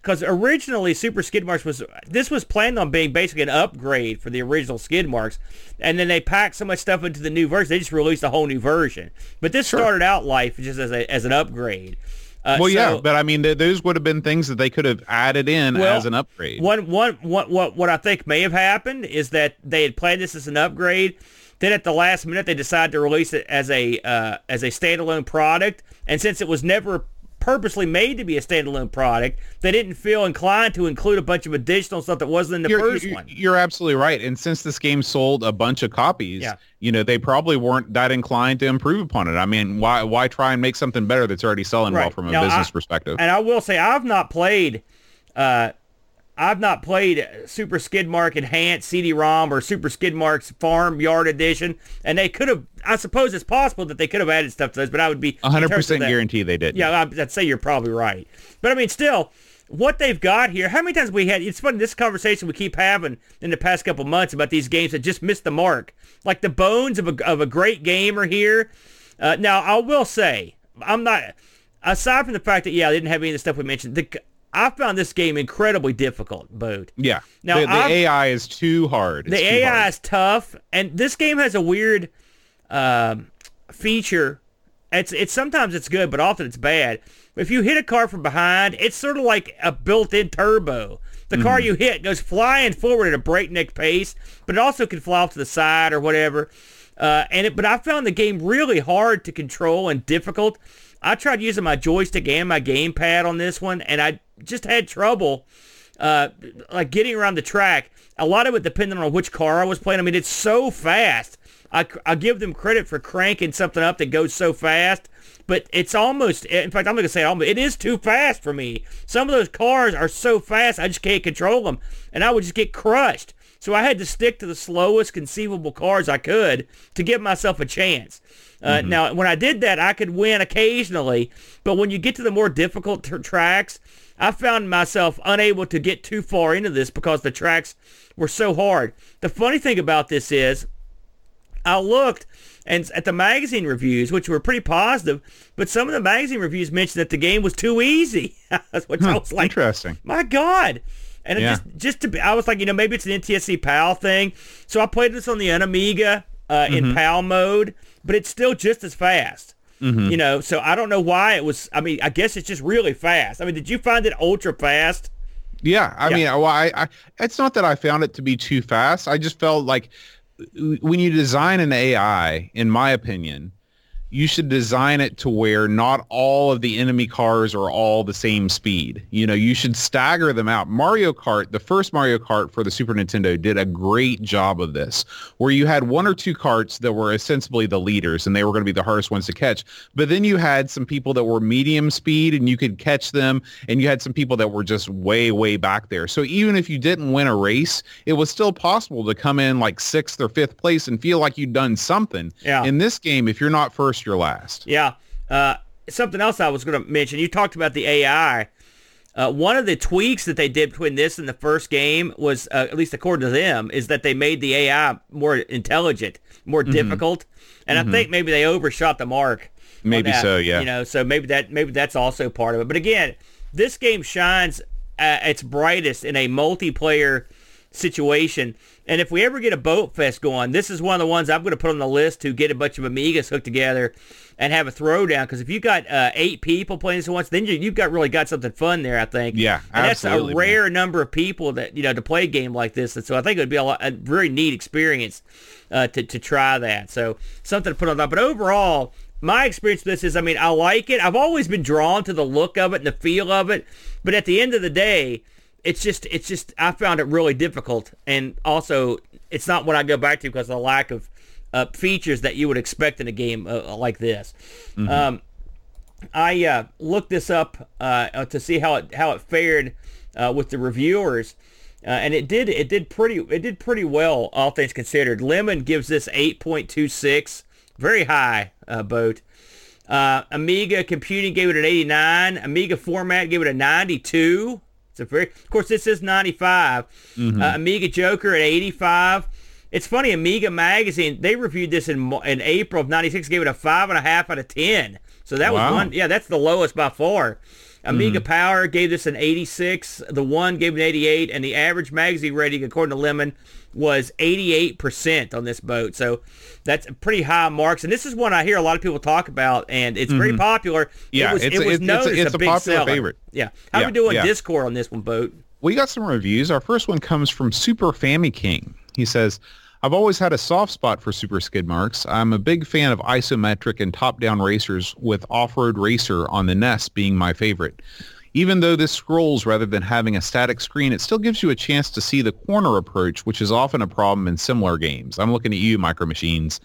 Because originally Super Skid Marks was this was planned on being basically an upgrade for the original Skid Marks, and then they packed so much stuff into the new version they just released a whole new version. But this started out life just as a as an upgrade. Uh, Well, yeah, but I mean, th- those would have been things that they could have added in Well, as an upgrade. One, one, what, what, what I think may have happened is that they had planned this as an upgrade. Then at the last minute, they decided to release it as a uh, as a standalone product. And since it was never purposely made to be a standalone product, they didn't feel inclined to include a bunch of additional stuff that wasn't in the You're, 1st you're- one. you're absolutely right. And since this game sold a bunch of copies, Yeah. you know, they probably weren't that inclined to improve upon it. I mean, why why try and make something better that's already selling well from a Now, business I- perspective? And I will say, I've not played. Uh, I've not played Super Skidmark Enhanced CD-ROM or Super Skid Mark's Farm Yard Edition, and they could have. I suppose it's possible that they could have added stuff to those, but I would be in 100% that- guarantee they did. Yeah, I'd say you're probably right. But I mean, still, what they've got here. How many times we had? It's funny. This conversation we keep having in the past couple months about these games that just missed the mark. Like the bones of a of a great game are here. Uh, now, I will say, I'm not. Aside from the fact that yeah, I didn't have any of the stuff we mentioned. The, I found this game incredibly difficult, Boat. Yeah. Now, the, the AI is too hard. It's The too AI hard. is tough, and this game has a weird um, feature. It's it's sometimes it's good, but often it's bad. If you hit a car from behind, it's sort of like a built-in turbo. The Mm-hmm. car you hit goes flying forward at a breakneck pace, but it also can fly off to the side or whatever. Uh, and it, but I found the game really hard to control and difficult. I tried using my joystick and my gamepad on this one, and I just had trouble uh, like getting around the track, a lot of it depended on which car I was playing. I mean, it's so fast. I, I give them credit for cranking something up that goes so fast, but it's almost, in fact, I'm going to say almost, it is too fast for me. Some of those cars are so fast, I just can't control them, and I would just get crushed. So I had to stick to the slowest conceivable cars I could to give myself a chance. Uh, mm-hmm. Now, when I did that, I could win occasionally, but when you get to the more difficult t- tracks, I found myself unable to get too far into this because the tracks were so hard. The funny thing about this is I looked and at the magazine reviews, which were pretty positive, but some of the magazine reviews mentioned that the game was too easy. which huh, I was like, interesting. My God. And yeah. just just to be, I was like, you know, maybe it's an NTSC PAL thing. So I played this on the Amiga uh, mm-hmm. in PAL mode, but it's still just as fast. Mm-hmm. You know, so I don't know why it was. I mean, I guess it's just really fast. I mean, did you find it ultra fast? Yeah, I yeah. mean, well, I, I, it's not that I found it to be too fast. I just felt like when you design an AI, in my opinion, you should design it to where not all of the enemy cars are all the same speed. You know, you should stagger them out. Mario Kart, the first Mario Kart for the Super Nintendo did a great job of this, where you had one or two carts that were ostensibly the leaders and they were going to be the hardest ones to catch. But then you had some people that were medium speed and you could catch them and you had some people that were just way, way back there. So even if you didn't win a race, it was still possible to come in like sixth or fifth place and feel like you'd done something. Yeah. In this game, if you're not first, you're last. Yeah. Uh, something else I was going to mention. You talked about the AI. Uh, one of the tweaks that they did between this and the first game was, uh, at least according to them, is that they made the AI more intelligent, more mm-hmm. difficult, and mm-hmm. I think maybe they overshot the mark. Maybe so, yeah. You know, so maybe that maybe that's also part of it. But again, this game shines at its brightest in a multiplayer situation. And if we ever get a boat fest going, this is one of the ones I'm going to put on the list to get a bunch of Amigas hooked together and have a throwdown. Because if you got uh, eight people playing this once, then you, have got really got something fun there. I think. Yeah, and that's a rare man. number of people that you know to play a game like this. And so I think it would be a, lot, a very neat experience uh, to to try that. So something to put on that. But overall, my experience with this is, I mean, I like it. I've always been drawn to the look of it and the feel of it. But at the end of the day, it's just it's just I found it really difficult, and also it's not what I go back to because of the lack of uh, features that you would expect in a game uh, like this. Mm-hmm. Um, I uh, looked this up uh, to see how it how it fared uh, with the reviewers, uh, and it did it did pretty it did pretty well all things considered. Lemon gives this 8.26, very high boat. Amiga Computing gave it an 89. Amiga Format gave it a 92. It's a very, of course, this is 95. Mm-hmm. Uh, Amiga Joker at 85. It's funny, Amiga Magazine, they reviewed this in in April of 96, gave it a 5.5 out of 10. So that wow. was one, yeah, that's the lowest by far. Amiga mm-hmm. Power gave this an 86. The One gave an 88. And the average magazine rating, according to Lemon, was 88% on this boat. So that's pretty high marks. And this is one I hear a lot of people talk about, and it's mm-hmm. very popular. Yeah, it was, it's, it was it's, known it's, as a, a big popular seller. favorite. Yeah. How yeah, we doing yeah. Discord on this one, boat? We got some reviews. Our first one comes from Super Fammy King. He says, I've always had a soft spot for super skid marks. I'm a big fan of isometric and top-down racers with Off-Road Racer on the NES being my favorite. Even though this scrolls rather than having a static screen, it still gives you a chance to see the corner approach, which is often a problem in similar games. I'm looking at you, Micro Machines.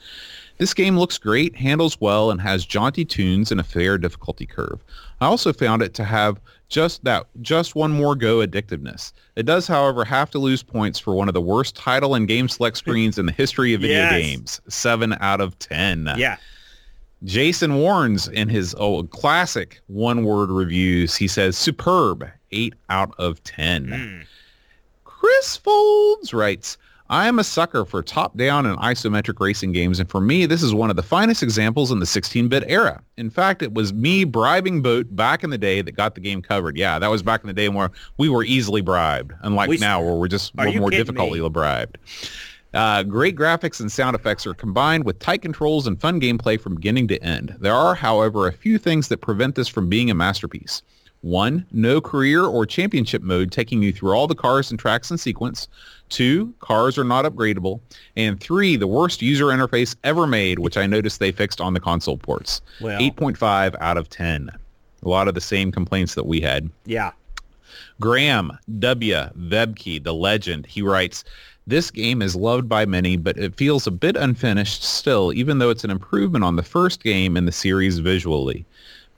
This game looks great, handles well, and has jaunty tunes and a fair difficulty curve. I also found it to have just that, just one more go addictiveness. It does, however, have to lose points for one of the worst title and game select screens in the history of video yes. games. Seven out of ten. Yeah. Jason warns in his oh, classic one-word reviews. He says, superb, 8 out of 10. Mm. Chris Folds writes, I am a sucker for top-down and isometric racing games, and for me, this is one of the finest examples in the 16-bit era. In fact, it was me bribing Boat back in the day that got the game covered. Yeah, that was back in the day where we were easily bribed, unlike we, now where we're just we're more difficultly me? bribed. Uh, great graphics and sound effects are combined with tight controls and fun gameplay from beginning to end. There are, however, a few things that prevent this from being a masterpiece. One, no career or championship mode taking you through all the cars and tracks in sequence. Two, cars are not upgradable. And three, the worst user interface ever made, which I noticed they fixed on the console ports. Well, 8.5 out of 10. A lot of the same complaints that we had. Yeah. Graham W. Vebke, the legend, he writes, this game is loved by many, but it feels a bit unfinished still, even though it's an improvement on the first game in the series visually.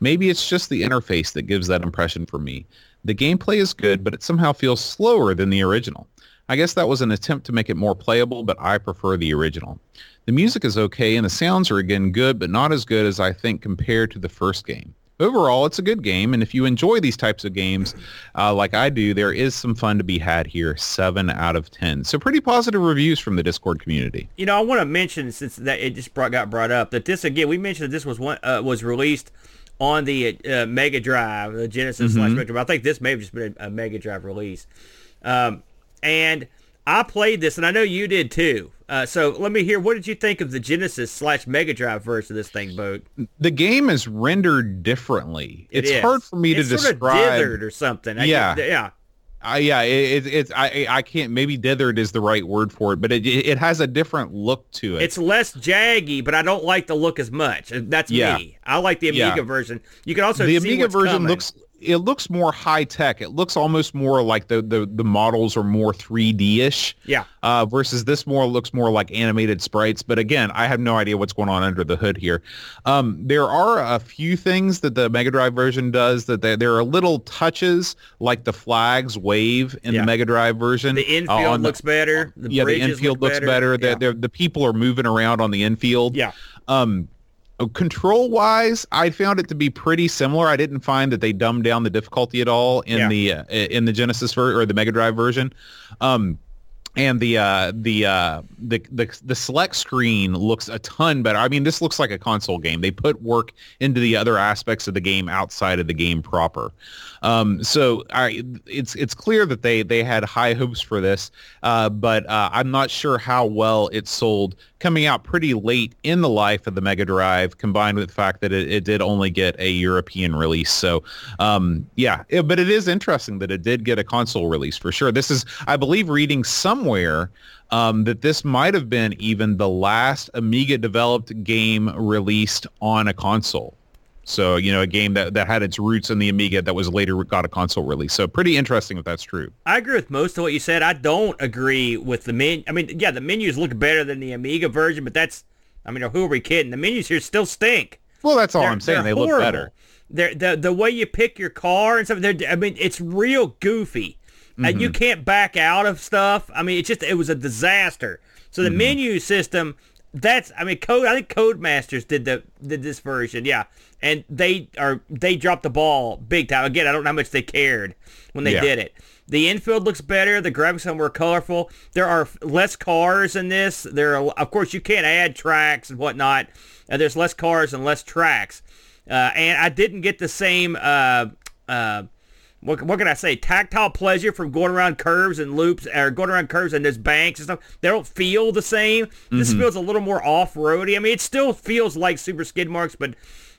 Maybe it's just the interface that gives that impression for me. The gameplay is good, but it somehow feels slower than the original. I guess that was an attempt to make it more playable, but I prefer the original. The music is okay, and the sounds are again good, but not as good as I think compared to the first game overall, it's a good game. And if you enjoy these types of games uh, like I do, there is some fun to be had here. Seven out of 10. So pretty positive reviews from the Discord community. You know, I want to mention, since that it just brought, got brought up, that this, again, we mentioned that this was one uh, was released on the uh, Mega Drive, the Genesis mm-hmm. slash Mega Drive. I think this may have just been a, a Mega Drive release. Um, and I played this, and I know you did too. Uh, so let me hear. What did you think of the Genesis slash Mega Drive version of this thing, Boat? The game is rendered differently. It it's is. hard for me it's to sort describe. Of dithered or something. Yeah, I, yeah. Uh, yeah, it, it, it's I I can't maybe dithered is the right word for it, but it it has a different look to it. It's less jaggy, but I don't like the look as much. That's yeah. me. I like the Amiga Yeah. version. You can also the Amiga version coming. looks it looks more high tech. It looks almost more like the the, the models are more 3D ish. Yeah. Uh, versus this more looks more like animated sprites. But again, I have no idea what's going on under the hood here. Um, there are a few things that the Mega Drive version does that there, there are little touches like the flags wave in Yeah. the Mega Drive version. The Uh, infield the- looks better. The yeah, the infield look looks better. The, Yeah. the the people are moving around on the infield. yeah. Um, control wise, I found it to be pretty similar. I didn't find that they dumbed down the difficulty at all in Yeah. the uh, in the Genesis ver- or the Mega Drive version. Um, and the uh, the, uh, the the the select screen looks a ton better. I mean, this looks like a console game. They put work into the other aspects of the game outside of the game proper. Um, so I, it's it's clear that they they had high hopes for this, uh, but uh, I'm not sure how well it sold coming out pretty late in the life of the Mega Drive, combined with the fact that it, it did only get a European release. So um, yeah, it- but it is interesting that it did get a console release for sure. This is, I believe, reading somewhere um, that this might have been even the last Amiga developed game released on a console. So, you know, a game that, that had its roots in the Amiga that was later got a console release. So pretty interesting if that's true. I agree with most of what you said. I don't agree with the men. I mean, yeah, the menus look better than the Amiga version, but that's, I mean, who are we kidding? The menus here still stink. Well, that's all They're- I'm saying. They they're look better. They're, the the way you pick your car and stuff. I mean, it's real goofy. And Mm-hmm. you can't back out of stuff. I mean, it's just it was a disaster. So Mm-hmm. the menu system. That's I mean, code. I think Codemasters did the did this version. Yeah, and they are they dropped the ball big time. Again, I don't know how much they cared when they Yeah. did it. The infield looks better. The graphics are more colorful. There are less cars in this. There are, of course, you can't add tracks and whatnot. Uh, there's less cars and less tracks. Uh, and I didn't get the same, uh, uh, what, what can I say, tactile pleasure from going around curves and loops, or going around curves and there's banks and stuff. They don't feel the same. This feels a little more off-roady. I mean, it still feels like Super Skid Marks, but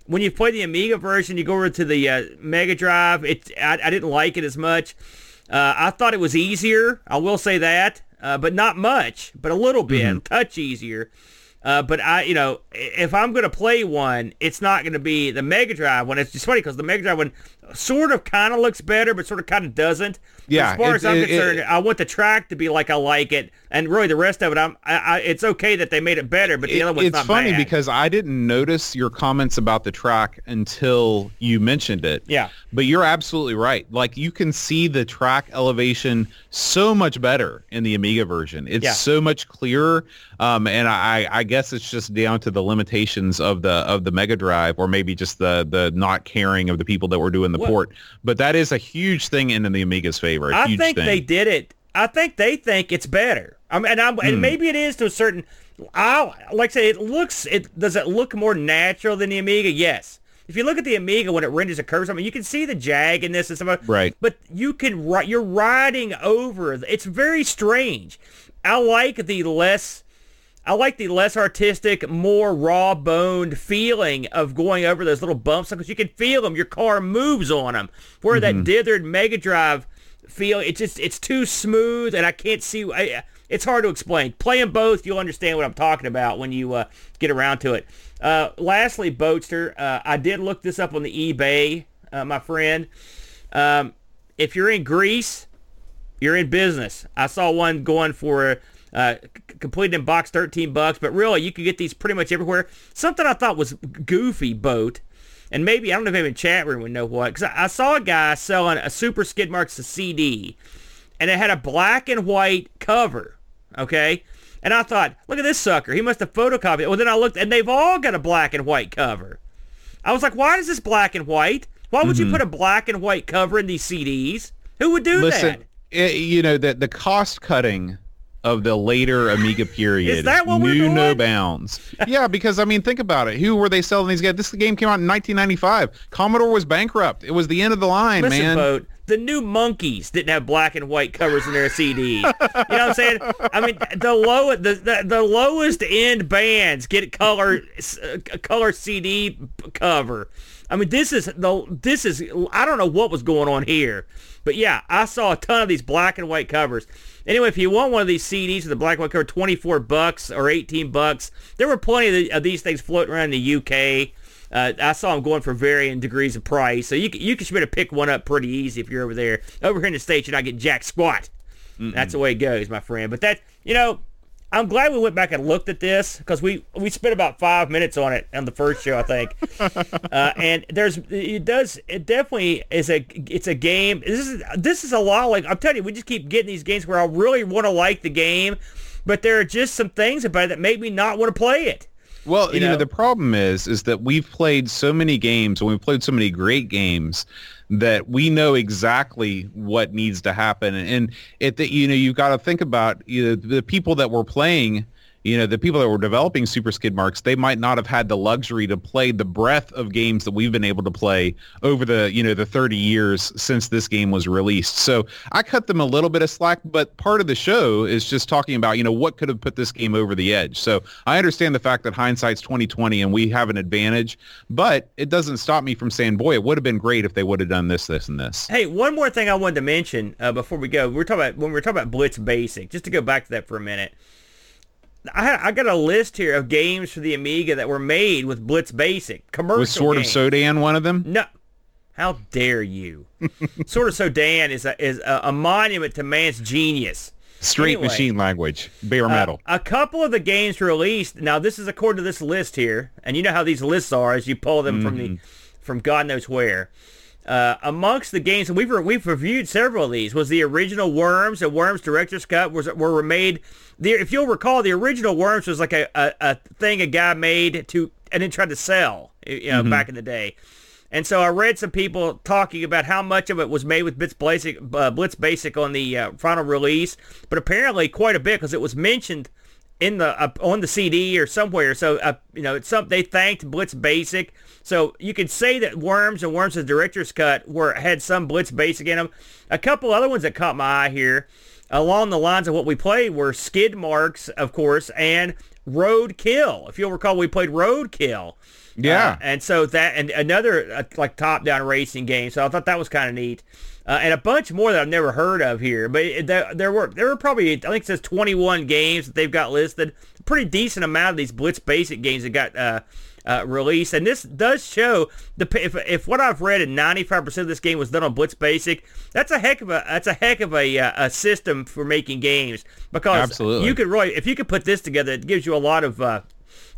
when you play the Amiga version, you go over to the uh, Mega Drive. It I, I didn't like it as much. Uh, I thought it was easier. I will say that, uh, but not much, but a little bit, a touch easier. Uh, but I, you know, if I'm going to play one, it's not going to be the Mega Drive one. It's just funny because the Mega Drive one sort of kind of looks better, but sort of kind of doesn't. But Yeah, as far it- as I'm it- concerned, it- I want the track to be like I like it, and really the rest of it, I'm. I, I, it's okay that they made it better, but the other one's it's not funny bad. because I didn't notice your comments about the track until you mentioned it. Yeah. But you're absolutely right. Like you can see the track elevation so much better in the Amiga version. It's Yeah. so much clearer. Um, and I, I guess it's just down to the limitations of the of the Mega Drive, or maybe just the the not caring of the people that were doing the Well- port. But that is a huge thing in the Amiga's favor. I think thing. they did it. I think they think it's better. I mean, and, I'm, Hmm. and maybe it is to a certain. I like I say it looks. It does it look more natural than the Amiga? Yes. If you look at the Amiga when it renders a curve, I mean, you can see the jag in this and stuff. Right. But you can you're riding over. It's very strange. I like the less. I like the less artistic, more raw-boned feeling of going over those little bumps because you can feel them. Your car moves on them. Where that dithered Mega Drive feel, it's just it's too smooth, and I can't see. I, it's hard to explain. Playing both, you'll understand what I'm talking about when you uh, get around to it. Uh, lastly, Boatster, uh, I did look this up on the eBay, uh, my friend. Um, if you're in Greece, you're in business. I saw one going for uh, completed in box 13 bucks, but really you can get these pretty much everywhere. Something I thought was goofy boat, and maybe I don't know if in chat room would know what, because I, I saw a guy selling a Super Skid Marks CD, and it had a black and white cover. Okay. And I thought, look at this sucker. He must have photocopied it. Well, then I looked, and they've all got a black and white cover. I was like, why is this black and white? Why would you mm-hmm. put a black and white cover in these CDs? Who would do Listen, that? it, you know the the cost cutting of the later Amiga period Is that what we're knew no bounds. yeah, because I mean, think about it. Who were they selling these guys? This game came out in 1995. Commodore was bankrupt. It was the end of the line, Listen, man. Boat, the new Monkees didn't have black and white covers in their CDs. you know what I'm saying? I mean, the low, the, the, the lowest end bands get color uh, color CD cover. I mean, this is the this is I don't know what was going on here, but yeah, I saw a ton of these black and white covers. Anyway, if you want one of these CDs with the black and white cover, 24 bucks or 18 bucks. There were plenty of, the, of these things floating around in the UK. Uh, I saw them going for varying degrees of price, so you you can be able to pick one up pretty easy if you're over there. Over here in the states, you're not getting jack squat. That's the way it goes, my friend. But that you know, I'm glad we went back and looked at this because we we spent about five minutes on it on the first show, I think. uh, and there's it does it definitely is a it's a game. This is this is a lot like I'm telling you, we just keep getting these games where I really want to like the game, but there are just some things about it that make me not want to play it. Well, you, know, know? the problem is, is that we've played so many games and we've played so many great games that we know exactly what needs to happen. And it, that you know, you've got to think about you know, the people that we're playing. You know, the people that were developing Super Skid Marks, they might not have had the luxury to play the breadth of games that we've been able to play over the, you know, the 30 years since this game was released. So I cut them a little bit of slack, but part of the show is just talking about, you know, what could have put this game over the edge. So I understand the fact that hindsight's 2020 and we have an advantage, but it doesn't stop me from saying, boy, it would have been great if they would have done this, this, and this. Hey, one more thing I wanted to mention uh, before we go. We are talking about when we're talking about Blitz Basic. Just to go back to that for a minute. I, I got a list here of games for the Amiga that were made with Blitz Basic commercial. Was Sword games. of Sodan one of them? No. How dare you? Sword of Sodan is a, is a, a monument to man's genius. Straight Anyway. machine language, bare uh, metal. A couple of the games released. Now, this is according to this list here, and you know how these lists are as you pull them from the mm. from God knows where. Uh, amongst the games, and we've re- we've reviewed several of these, was the original Worms and Worms Director's Cut was were made. The, if you'll recall, the original Worms was like a, a, a thing a guy made to and then tried to sell, you know, back in the day. And so I read some people talking about how much of it was made with Blitz Basic, uh, Blitz Basic on the uh, final release, but apparently quite a bit because it was mentioned in the uh, on the CD or somewhere. So uh, you know, it's some they thanked Blitz Basic. So you could say that Worms and Worms' director's cut were had some Blitz Basic in them. A couple other ones that caught my eye here, along the lines of what we played, were Skid Marks, of course, and roadkill. If you'll recall, we played roadkill. Yeah. Uh, and so that and another uh, like top-down racing game. So I thought that was kind of neat. Uh, and a bunch more that I've never heard of here, but it, there, there were there were probably I think it says 21 games that they've got listed. Pretty decent amount of these Blitz Basic games that got uh, released, and this does show the if, if what I've read and 95% of this game was done on Blitz Basic, that's a heck of a that's a heck of a, uh, a system for making games because Absolutely. you could really if you could put this together, it gives you a lot of uh,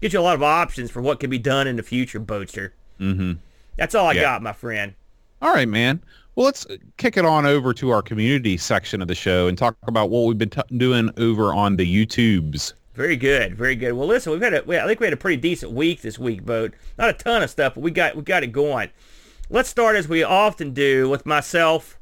gives you a lot of options for what can be done in the future, Boatster. Mm-hmm. That's all I Yeah. got, my friend. All right, man. Well, let's kick it on over to our community section of the show and talk about what we've been t- doing over on the YouTubes. Very good, very good. Well, listen, we've had a, we, I think we had a pretty decent week this week, Boat. Not a ton of stuff, but we got we got it going. Let's start as we often do with myself.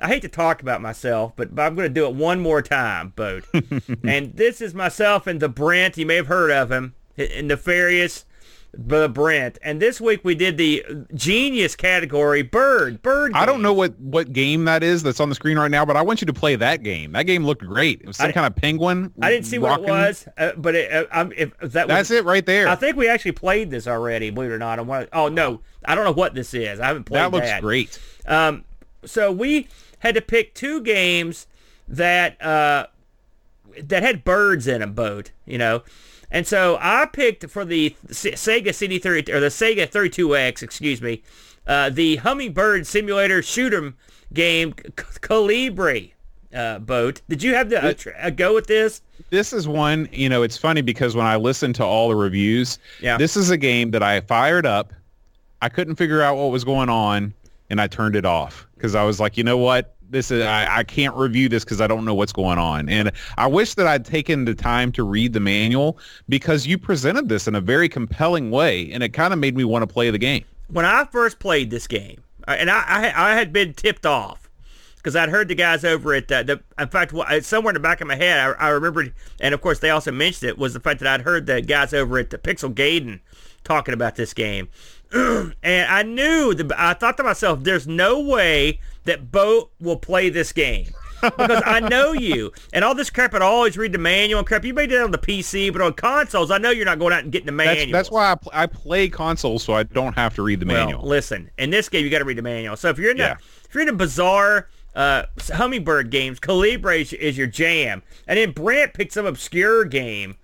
I hate to talk about myself, but, but I'm going to do it one more time, Boat. and this is myself and the Brent. You may have heard of him, nefarious the Brent. And this week we did the genius category, bird, bird. I don't know what, what game that is that's on the screen right now, but I want you to play that game. That game looked great. It was some I- kind of penguin. I didn't see what it was, uh, but it, uh, I'm, if, if that was That's it right there. I think we actually played this already, believe it or not. I want oh no, I don't know what this is. I haven't played that that. looks great. Um, so we had to pick two games that uh, that had birds in them, boat. You know, And so I picked for the Sega CD30 or the Sega 32X, excuse me, uh, the Hummingbird Simulator shoot 'em game Kolibri. uh, boat. Did you have the, a, a, go with this? This is one, you know, it's funny because when I listened to all the reviews, yeah. this is a game that I fired up. I couldn't figure out what was going on and I turned it off because I was like, you know what? This is I, I can't review this because I don't know what's going on. And I wish that I'd taken the time to read the manual because you presented this in a very compelling way and it kind of made me want to play the game. When I first played this game, and I, I, I had been tipped off because I'd heard the guys over at uh, the. In fact, somewhere in the back of my head, I, I remembered, and of course they also mentioned it was the fact that I'd heard the guys over at the Pixel Gaiden talking about this game, and I knew the. I thought to myself, "There's no way that Bo will play this game." because I know you and all this crap. I'd always read the manual and crap. You may do it on the PC, but on consoles, I know you're not going out and getting the manual. That's, that's, why I, pl- I play consoles, so I don't have to read the well, manual. Listen, in this game, you got to read the manual. So if you're in yeah. a, if you're in a bizarre uh, Hummingbird games. Kolibri is, is, your jam. And then Brant picked some obscure game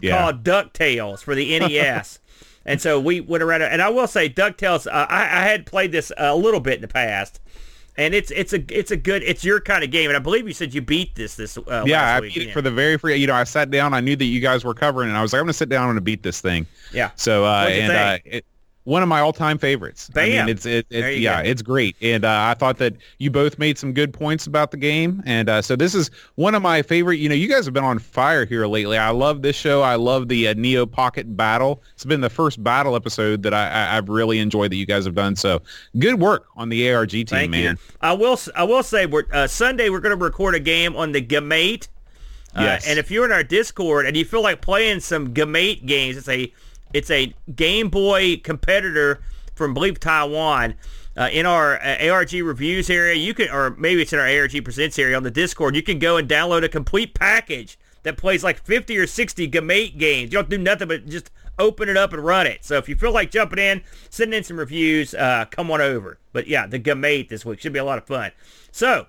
yeah. called DuckTales for the NES. And so we went around, and I will say DuckTales, uh, I, I had played this a little bit in the past. And it's it's a it's a good it's your kind of game, and I believe you said you beat this this. Uh, yeah, I beat it for the very free. You know, I sat down. I knew that you guys were covering, and I was like, I'm going to sit down and beat this thing. Yeah. So uh, and uh, it, one of my all-time favorites. Bam. I mean, it's it, it yeah, go. it's great, and uh, I thought that you both made some good points about the game, and uh, so this is one of my favorite. You know, you guys have been on fire here lately. I love this show. I love the uh, Neo Pocket Battle. It's been the first battle episode that I, I have really enjoyed that you guys have done. So good work on the ARG team, Thank man. You. I will I will say we're uh, Sunday we're going to record a game on the Gamate. Uh, yes. And if you're in our Discord and you feel like playing some Gamate games, it's a it's a Game Boy competitor from, believe, Taiwan. Uh, in our uh, ARG reviews area, you can, or maybe it's in our ARG presents area on the Discord, you can go and download a complete package that plays like 50 or 60 Gamate games. You don't do nothing but just open it up and run it. So if you feel like jumping in, sending in some reviews, uh, come on over. But yeah, the Gamate this week should be a lot of fun. So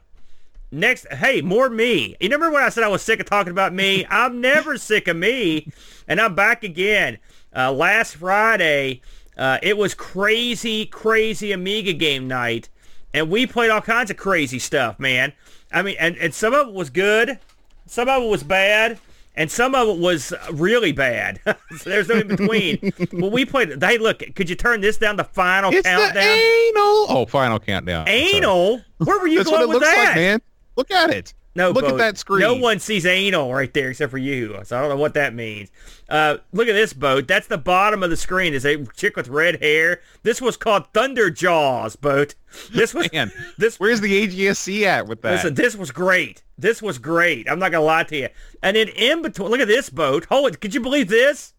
next, hey, more me. You remember when I said I was sick of talking about me? I'm never sick of me, and I'm back again. Uh, last Friday, uh, it was crazy, crazy Amiga game night, and we played all kinds of crazy stuff, man. I mean, and, and some of it was good, some of it was bad, and some of it was really bad. so there's no in between. but we played. Hey, look, could you turn this down to final it's countdown? The anal. Oh, final countdown. Anal. Where were you That's going what it with looks that? like, man. Look at it. No, look Bo, at that screen. No one sees anal right there except for you. So I don't know what that means. Uh, look at this boat. That's the bottom of the screen. Is a chick with red hair. This was called Thunder Jaws boat. This was Man, this. Where's the AGSC at with that? Listen, this was great. This was great. I'm not gonna lie to you. And then in between, look at this boat. Hold it. Could you believe this?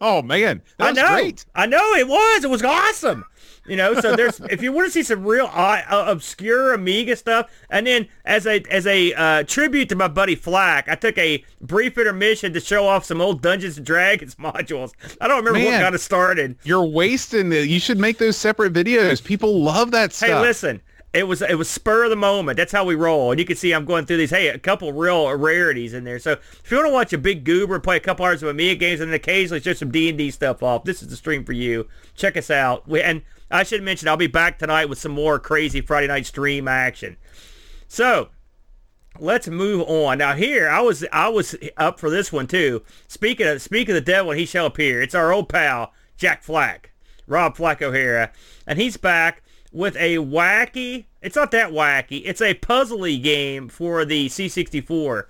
Oh man, I know. Great. I know it was. It was awesome. You know, so there's if you want to see some real uh, obscure Amiga stuff, and then as a as a uh, tribute to my buddy Flack, I took a brief intermission to show off some old Dungeons and Dragons modules. I don't remember Man, what got it started. You're wasting it. You should make those separate videos. People love that stuff. Hey, listen. It was it was spur of the moment. That's how we roll. And you can see I'm going through these. Hey, a couple real rarities in there. So if you want to watch a big goober play a couple hours of Amiga games and then occasionally show some D and D stuff off, this is the stream for you. Check us out. We, and I should mention I'll be back tonight with some more crazy Friday night stream action. So let's move on. Now here I was I was up for this one too. Speaking of speaking of the devil, he shall appear. It's our old pal Jack Flack, Rob Flack O'Hara, and he's back with a wacky. It's not that wacky. It's a puzzly game for the C64.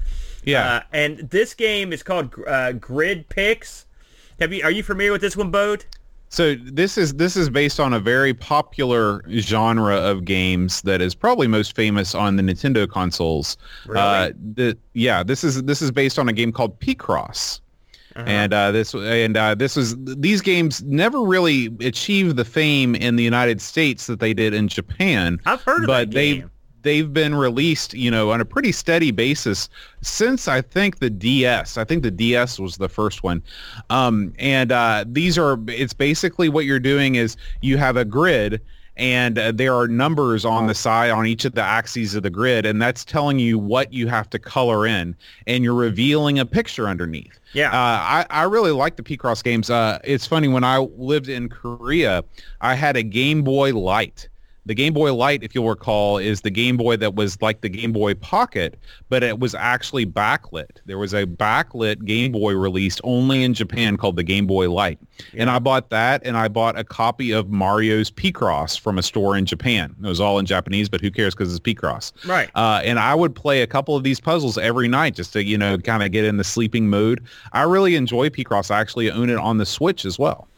Yeah. Uh, and this game is called uh, Grid Picks. Have you? Are you familiar with this one, Boat? So this is this is based on a very popular genre of games that is probably most famous on the Nintendo consoles. Really? Uh, the, yeah, this is this is based on a game called Picross. Uh-huh. And uh, this and uh, this was these games never really achieved the fame in the United States that they did in Japan. I've heard of but that game. they they've been released, you know, on a pretty steady basis since I think the DS. I think the DS was the first one. Um, and uh, these are, it's basically what you're doing is you have a grid and uh, there are numbers on the side on each of the axes of the grid, and that's telling you what you have to color in, and you're revealing a picture underneath. Yeah. Uh, I, I really like the Picross games. Uh, it's funny, when I lived in Korea, I had a Game Boy Light. The Game Boy Light, if you'll recall, is the Game Boy that was like the Game Boy Pocket, but it was actually backlit. There was a backlit Game Boy released only in Japan called the Game Boy Light. And I bought that, and I bought a copy of Mario's Picross from a store in Japan. It was all in Japanese, but who cares because it's Picross. Right. Uh, and I would play a couple of these puzzles every night just to, you know, kind of get in the sleeping mood. I really enjoy Picross. I actually own it on the Switch as well.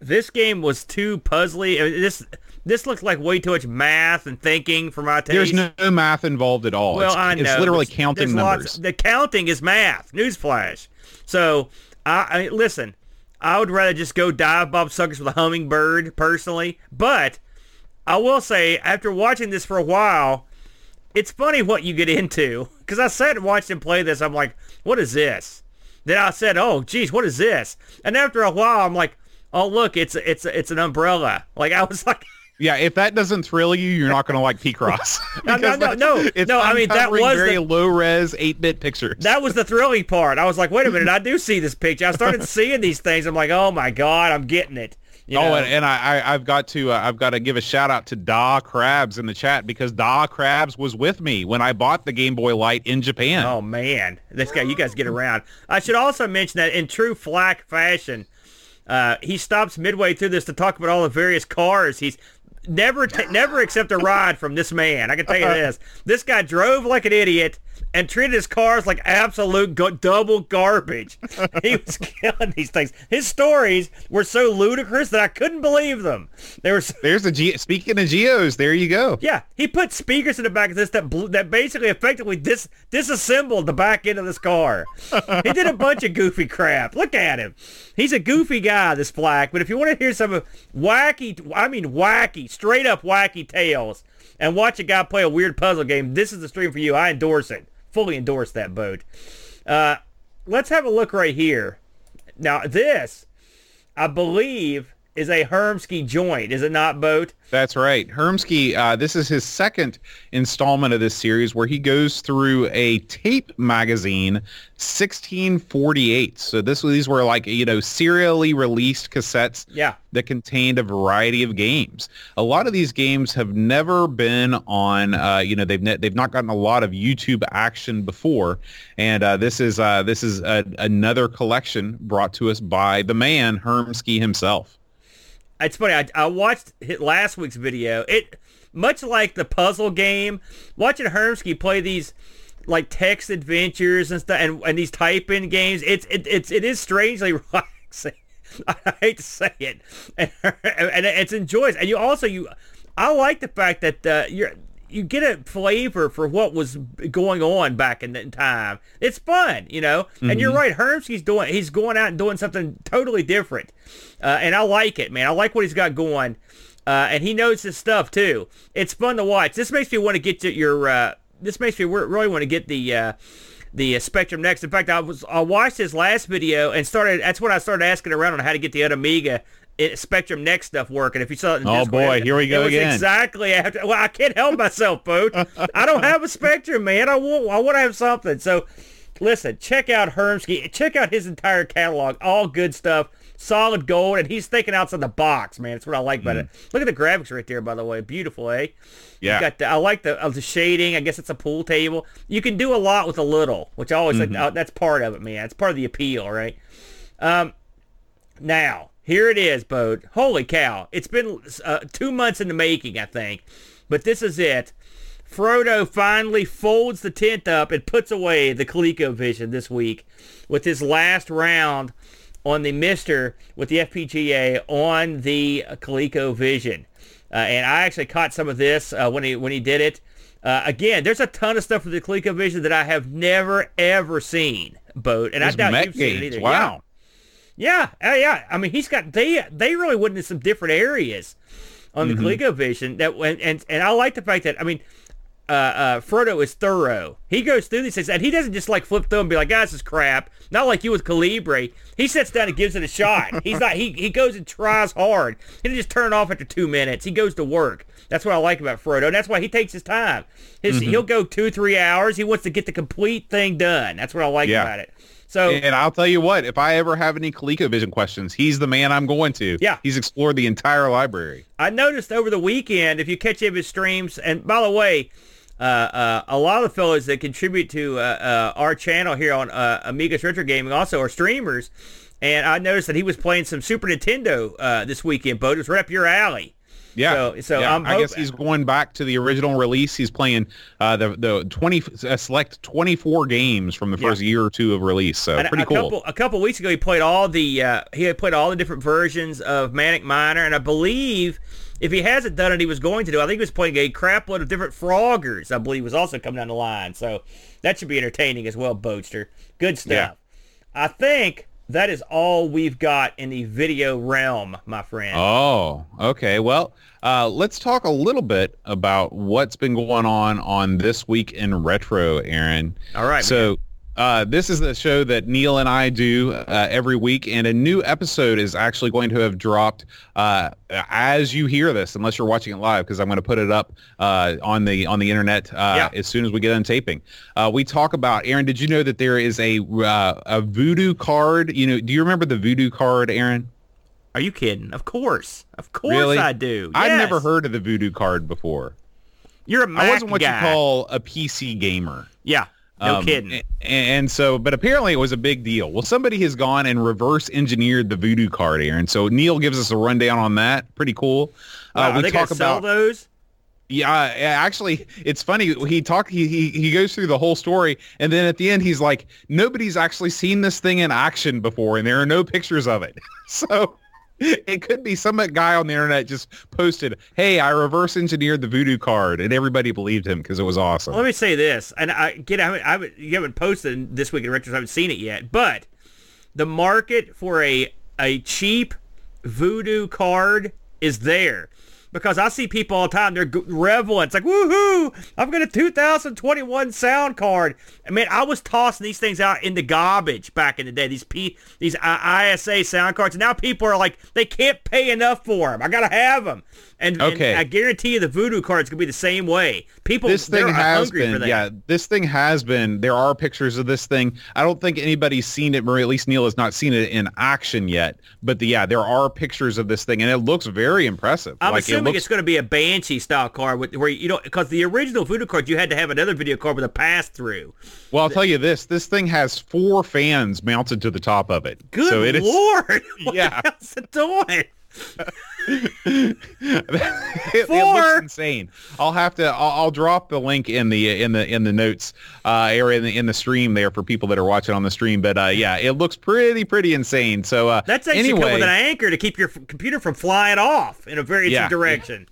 This game was too puzzly. This this looks like way too much math and thinking for my taste. There's no, math involved at all. Well, it's, I know. it's literally There's- counting there's numbers. lots- the counting is math. Newsflash. So, I, I listen. I would rather just go dive Bob Suckers with a hummingbird personally, but I will say after watching this for a while, it's funny what you get into. Because I sat and watched him play this, I'm like, what is this? Then I said, oh, geez, what is this? And after a while, I'm like, oh, look, it's it's it's an umbrella. Like I was like. Yeah, if that doesn't thrill you, you're not going to like Picross. No, no, no, no. No, I mean, that was very the- low res, eight bit pictures. That was the thrilling part. I was like, wait a minute, I do see this picture. I started seeing these things. I'm like, oh my god, I'm getting it. You oh, and, and I, I, I've got to, uh, I've got to give a shout out to Da Krabs in the chat because Da Krabs was with me when I bought the Game Boy Light in Japan. oh man, this guy, you guys get around. I should also mention that in true Flack fashion, uh, he stops midway through this to talk about all the various cars he's never ta- never accept a ride from this man. I can tell you this: this guy drove like an idiot and treated his cars like absolute go- double garbage. he was killing these things. His stories were so ludicrous that I couldn't believe them. They were. So- There's the Ge- speaking of Geos, there you go. yeah, he put speakers in the back of this that bl- that basically effectively dis- disassembled the back end of this car. he did a bunch of goofy crap. Look at him. He's a goofy guy, this Flack. But if you want to hear some wacky, I mean wacky, straight up wacky tales, and watch a guy play a weird puzzle game, this is the stream for you. I endorse it. Fully endorse that boat. Uh, let's have a look right here. Now this, I believe, is a Hermsky joint. Is it not, boat? That's right. Hermsky, uh, this is his second installment of this series where he goes through a tape magazine, 1648. So this these were like, you know, serially released cassettes Yeah. that contained a variety of games. A lot of these games have never been on, uh, you know, they've ne- they've not gotten a lot of YouTube action before, and uh, this is uh, this is a, another collection brought to us by the man Hermsky himself. It's funny. I, I watched last week's video. It much like the puzzle game. Watching Hermsky play these like text adventures and stuff, and, and these type in games. It's it, it's it is strangely relaxing. I hate to say it, and, and it's enjoys. And you also you, I like the fact that uh, you're you get a flavor for what was going on back in that time. It's fun, you know. And you're right, Hermsky's doing he's going out and doing something totally different, uh, and I like it, man. I like what he's got going, uh, and he knows his stuff too. It's fun to watch. This makes me want to get to your. Uh, this makes me really want to get the. Uh, the uh, Spectrum Next. In fact, I was I watched his last video and started. That's when I started asking around on how to get the Amiga it, Spectrum Next stuff working. If you saw it, in Oh, Discord, boy, here we go again. Exactly after. Well, I can't help myself, boat. I don't have a Spectrum, man. I want. I want to have something. So, listen, check out Hermsky. Check out his entire catalog. All good stuff. Solid gold, and he's thinking outside the box, man. That's what I like about it. Look at the graphics right there, by the way. Beautiful, eh? Yeah. You got the, I like the uh, the shading. I guess it's a pool table. You can do a lot with a little, which I always like. Uh, that's part of it, man. It's part of the appeal, right? Um, now here it is, Bode. Holy cow! It's been uh, two months in the making, I think, but this is it. Frodo finally folds the tent up and puts away the ColecoVision this week with his last round on the Mister with the FPGA on the ColecoVision. Uh, and I actually caught some of this uh, when he when he did it. Uh, again, there's a ton of stuff with the ColecoVision that I have never ever seen, Boat, and I doubt you've seen it either. Wow. Yeah, yeah, uh, yeah. I mean, he's got they they really went into some different areas on the Mm-hmm. ColecoVision that went and and I like the fact that I mean, uh, uh, Frodo is thorough. He goes through these things, and he doesn't just like flip through and be like, "Guys, this is crap." Not like you with Kolibri. He sits down and gives it a shot. He's not. He he goes and tries hard. He doesn't just turn it off after two minutes. He goes to work. That's what I like about Frodo. And that's why he takes his time. His, Mm-hmm. He'll go two, three hours. He wants to get the complete thing done. That's what I like Yeah. about it. So And I'll tell you what, if I ever have any ColecoVision questions, he's the man I'm going to. Yeah. He's explored the entire library. I noticed over the weekend, if you catch any of his streams, and by the way, uh, uh, a lot of the fellows that contribute to uh, uh, our channel here on uh, Amigos Retro Gaming also are streamers, and I noticed that he was playing some Super Nintendo uh, this weekend, Bo. It was right up your alley. Yeah. So- so Yeah. I'm I guess he's going back to the original release. He's playing uh, the the 20 uh, select 24 games from the Yeah. first year or two of release. So And pretty a cool. couple a couple weeks ago, he played all the uh, he had played all the different versions of Manic Miner, and I believe if he hasn't done it, he was going to do. I think he was playing a crap load of different Froggers. I believe was also coming down the line, so that should be entertaining as well. Boatster, good stuff. Yeah. I think that is all we've got in the video realm, my friend. Oh, okay. Well, uh, let's talk a little bit about what's been going on on this week in retro, Aaron. All right, So uh, this is the show that Neil and I do uh, every week, and a new episode is actually going to have dropped uh, as you hear this, unless you're watching it live, because I'm going to put it up uh, on the on the internet uh, Yeah. as soon as we get done taping. Uh, we talk about Aaron. Did you know that there is a uh, a voodoo card? You know, do you remember the voodoo card, Aaron? Are you kidding? Of course, of course Really? I do. Yes. I've never heard of the voodoo card before. You're a Mac I wasn't what guy. you call a PC gamer. Yeah, no Um, kidding. a- And, so, but apparently it was a big deal. Well, somebody has gone and reverse engineered the voodoo card here. And so Neil gives us a rundown on that. Pretty cool. Wow, uh, are we talk sell about, those? yeah, yeah, actually, it's funny. He talk, he, he, he goes through the whole story. And then at the end, he's like, nobody's actually seen this thing in action before. And there are no pictures of it. so it could be some uh, guy on the internet just posted, hey, I reverse engineered the voodoo card. And everybody believed him because it was awesome. Let me say this, and I get I haven't, I haven't you haven't posted this week in retro, so I haven't seen it yet. But the market for a a cheap voodoo card is there because I see people all the time. They're reveling. It's like woohoo! I've got a 2021 sound card. I mean, I was tossing these things out in the garbage back in the day. These P these ISA sound cards. And now people are like they can't pay enough for them. I gotta have them. And, and I guarantee you the voodoo card's gonna be the same way. People this thing has hungry for been that. yeah this thing has been there are pictures of this thing i don't think anybody's seen it or at least neil has not seen it in action yet but the, yeah there are pictures of this thing and it looks very impressive I'm like assuming it looks it's going to be a Banshee style card with, where you know because the original voodoo card you had to have another video card with a pass through. well i'll tell you this this thing has four fans mounted to the top of it Good so it is lord! What Yeah. it doing? It, it looks insane i'll have to I'll, I'll drop the link in the in the in the notes uh area in the, in the stream there for people that are watching on the stream but uh yeah it looks pretty pretty insane so uh That's actually anyway come with an anchor to keep your f- computer from flying off in a very Yeah. direction.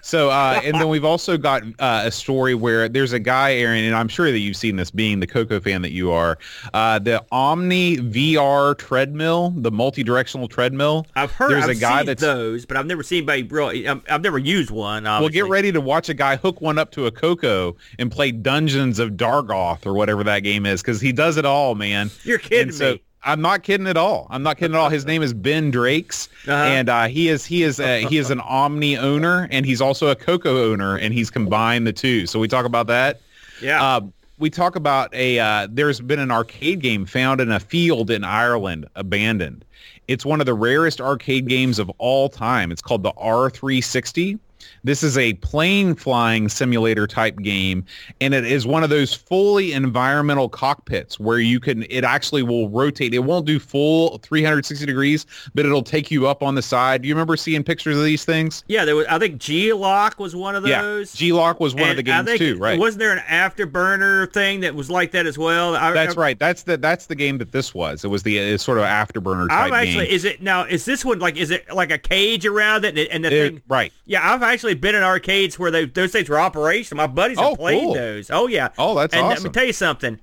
So, uh, and then we've also got uh, a story where there's a guy, Aaron, and I'm sure that you've seen this, being the Coco fan that you are. Uh, the Omni VR treadmill, the multi-directional treadmill. I've heard There's I've a guy seen that's those, but I've never seen anybody really. um, I've never used one. well. Get ready to watch a guy hook one up to a Coco and play Dungeons of Dargoth or whatever that game is, because he does it all, man. You're kidding so, me. I'm not kidding at all. I'm not kidding at all. His name is Ben Drakes, Uh-huh. and uh, he is he is uh, he is an Omni owner, and he's also a Coco owner, and he's combined the two. So we talk about that. Yeah. Uh, we talk about a uh, there's been an arcade game found in a field in Ireland, abandoned. It's one of the rarest arcade games of all time. It's called the R360. This is a plane flying simulator type game, and it is one of those fully environmental cockpits where you can, it actually will rotate. It won't do full 360 degrees, but it'll take you up on the side. Do you remember seeing pictures of these things? yeah, there was. I think G-LOC was one of those. Yeah. G-LOC was one of the games too, right? Wasn't there an afterburner thing that was like that as well? I, That's I, right. That's the that's the game that this was. It was the sort of afterburner type I'm actually. game. Is it now? Is this one like? Is it like a cage around it and, and the It- thing? right. Yeah, I've actually been in arcades where they, those things were operational. My buddies Oh, have played cool. those. Oh yeah. Oh, that's and let me tell you something.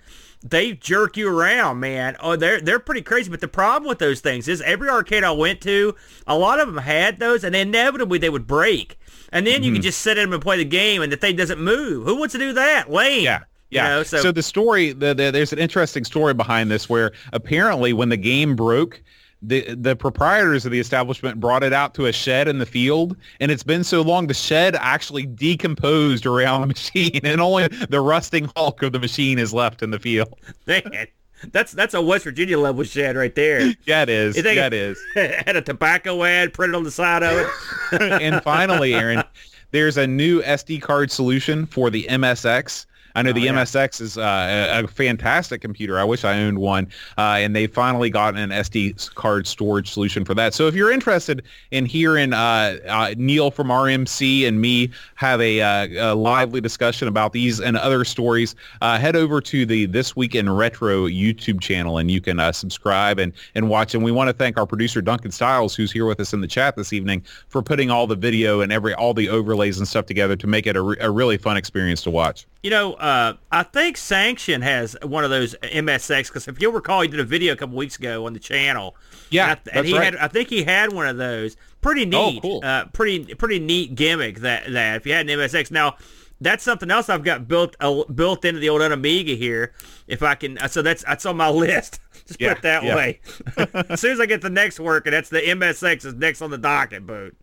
They jerk you around, man. Oh, they're they're pretty crazy. But the problem with those things is every arcade I went to, a lot of them had those, and inevitably they would break. and then you can mm-hmm. just sit in them and play the game, and the thing doesn't move. Who wants to do that? Lame. Yeah. You Yeah. know, so, so, the story, the, the, there's an interesting story behind this where apparently when the game broke, the the proprietors of the establishment brought it out to a shed in the field, and it's been so long the shed actually decomposed around the machine, and only the rusting hulk of the machine is left in the field. man, that's that's a West Virginia level shed right there. Yeah, it is. Think Yeah, it is. Had a tobacco ad printed on the side of it. and finally, Aaron, there's a new SD card solution for the MSX. I know the yeah. MSX is uh, a, a fantastic computer. I wish I owned one. Uh, and they finally got an SD card storage solution for that. So if you're interested in hearing uh, uh, Neil from RMC and me have a, uh, a lively discussion about these and other stories, uh, head over to the This Week in Retro YouTube channel and you can uh, subscribe and, and watch. And we want to thank our producer Duncan Stiles, who's here with us in the chat this evening, for putting all the video and every all the overlays and stuff together to make it a, a really fun experience to watch. You know, uh, I think Sanction has one of those MSX because if you'll recall, he did a video a couple weeks ago on the channel. Yeah, and, I, and he right. had. I think he had one of those. Pretty neat. Oh, neat. cool. Uh, pretty pretty neat gimmick that that if you had an MSX now. That's something else I've got built uh, built into the old Amiga here. If I can, uh, so that's that's on my list. Just Yeah, put it that yeah. way. as soon as I get the next work, and that's the MSX is next on the docket, boot.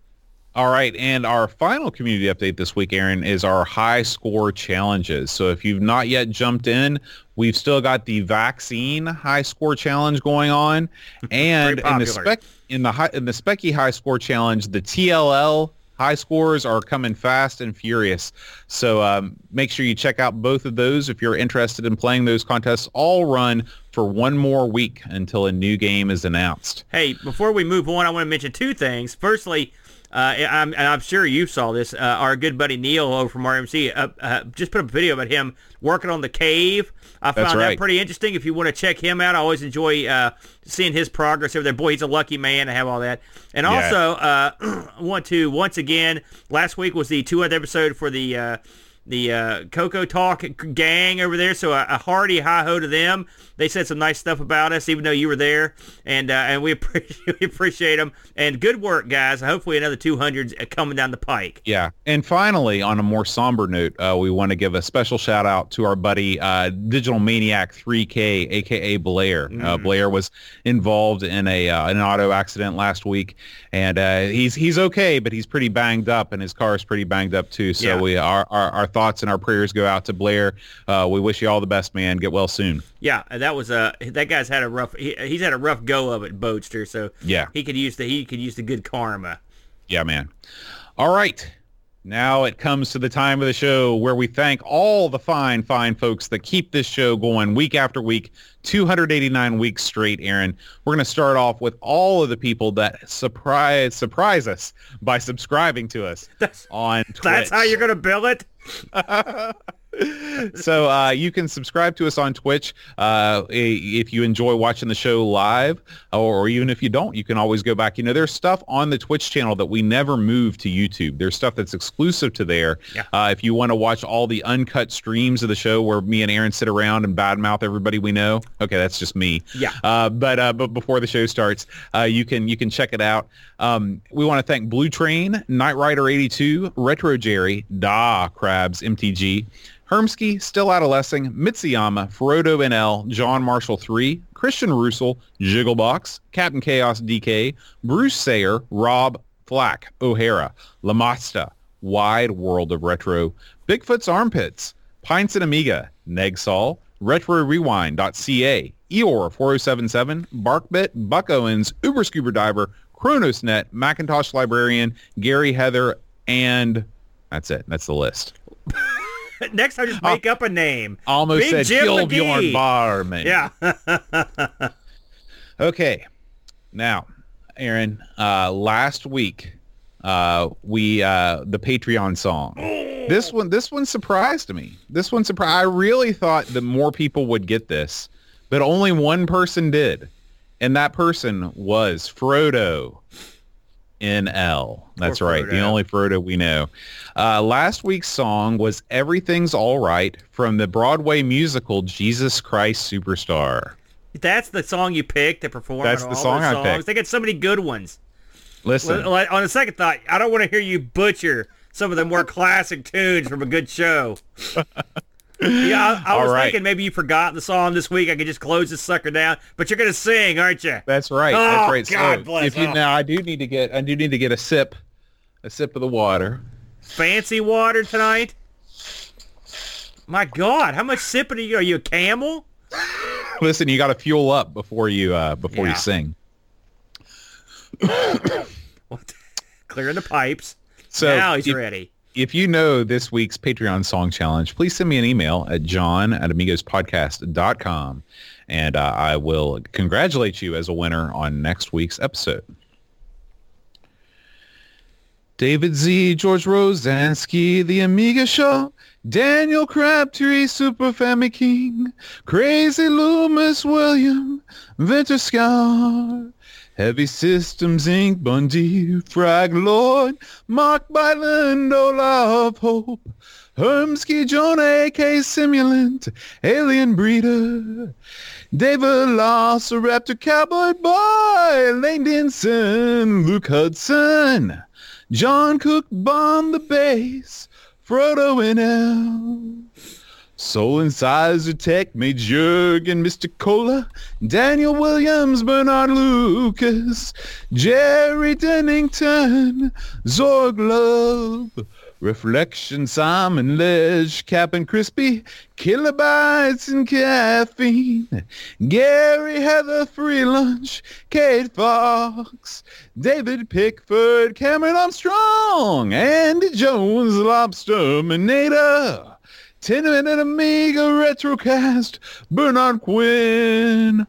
All right, and our final community update this week, Aaron, is our high score challenges. So if you've not yet jumped in, we've still got the vaccine high score challenge going on, and in the spec in the high, in the Speccy high score challenge, the TLL high scores are coming fast and furious. So um, make sure you check out both of those if you're interested in playing those contests. All run for one more week until a new game is announced. Hey, before we move on, I want to mention two things. Firstly, I'm, and I'm sure you saw this. Uh, our good buddy Neil over from RMC uh, uh, just put up a video about him working on the cave. I found that pretty interesting. If you want to check him out, I always enjoy uh, seeing his progress over there. Boy, he's a lucky man to have all that. And Yeah. also, uh, I want to once again. Last week was the 200th episode for the. Uh, the uh, Coco Talk gang over there. So a, a hearty hi ho to them. They said some nice stuff about us, even though you were there, and uh, and we appreciate we appreciate them. And good work, guys. Hopefully another 200s coming down the pike. Yeah. And finally, on a more somber note, uh, we want to give a special shout out to our buddy uh, Digital Maniac 3K, aka Blair. Uh, Blair was involved in a uh, an auto accident last week, and uh, he's he's okay, but he's pretty banged up, and his car is pretty banged up too. So Yeah. we our, our our thoughts and our prayers go out to Blair. Uh, we wish you all the best, man. Get well soon. Yeah, that was a that guy's had a rough he, he's had a rough go of it, Boatster. So Yeah. he could use the he could use the good karma. Yeah, man. All right. Now it comes to the time of the show where we thank all the fine, fine folks that keep this show going week after week, 289 weeks straight, Aaron. We're going to start off with all of the people that surprise surprise us by subscribing to us That's- on Twitch. That's how you're gonna bill it. so uh, you can subscribe to us on Twitch uh, if you enjoy watching the show live, or, even if you don't, you can always go back. You know, there's stuff on the Twitch channel that we never move to YouTube. There's stuff that's exclusive to there. Yeah. Uh, if you want to watch all the uncut streams of the show where me and Aaron sit around and badmouth everybody we know, okay, that's just me. Yeah. Uh, but uh, but before the show starts, uh, you can you can check it out. Um, we want to thank Blue Train, Knight Rider 82, Retro Jerry, Da Crabs MTG, Hermsky, Still Adolescing, Mitsuyama, Frodo NL, John Marshall 3, Christian Russell, Jigglebox, Captain Chaos DK, Bruce Sayer, Rob Flack, O'Hara, Lamasta, Wide World of Retro, Bigfoot's Armpits, Pints and Amiga, Negsol, RetroRewind.ca, Eeyore4077, BarkBit, Buck Owens, Uber Scuba Diver, ChronosNet, Macintosh Librarian, Gary Heather, and that's it. That's the list. Next, I just make up a name. Almost Big said Jim Kill McGee. Bjorn Barman. Yeah. Okay. Now, Aaron, uh, last week uh, we uh, the Patreon song. This one, this one surprised me. This one surprised. I really thought that more people would get this, but only one person did, and that person was Frodo. NL. That's Poor right. The only Frodo we know. Uh, last week's song was "Everything's All Right" from the Broadway musical Jesus Christ Superstar. That's the song you picked to perform. That's the all song I picked. They got so many good ones. Listen, like, on a second thought, I don't want to hear you butcher some of the more classic tunes from a good show. Yeah, I, I was right. thinking maybe you forgot the song this week. I could just close this sucker down, but you're gonna sing, aren't you? That's right. Oh, That's right. God so bless. if you Oh. now, I do need to get I do need to get a sip, a sip of the water. Fancy water tonight. My God, how much sipping are you? Are you a camel? Listen, you got to fuel up before you uh, before Yeah. you sing. Clearing the pipes. So now he's ready. If you know this week's Patreon song challenge, please send me an email at john at amigospodcast.com and uh, I will congratulate you as a winner on next week's episode. David Z, George Rosansky, The Amiga Show, Daniel Crabtree, Super Family King, Crazy Loomis, William, Venture Scar, Heavy Systems Inc., Bundy, Frag Lord, Mark Byland, Olaf Hope, Hermsky, Jonah, AK Simulant, Alien Breeder, David Raptor Cowboy Boy, Lane Denson, Luke Hudson, John Cook, Bomb the Bass, Frodo and Soul Incisor Tech, Major Jurgen, Mr. Cola, Daniel Williams, Bernard Lucas, Jerry Dennington, Zorg Love, Reflection, Simon Ledge, Cap and Crispy, Kilobytes and Caffeine, Gary Heather Free Lunch, Kate Fox, David Pickford, Cameron Armstrong, Andy Jones, Lobster Mineta. 10 Minute Amiga Retrocast, Bernard Quinn,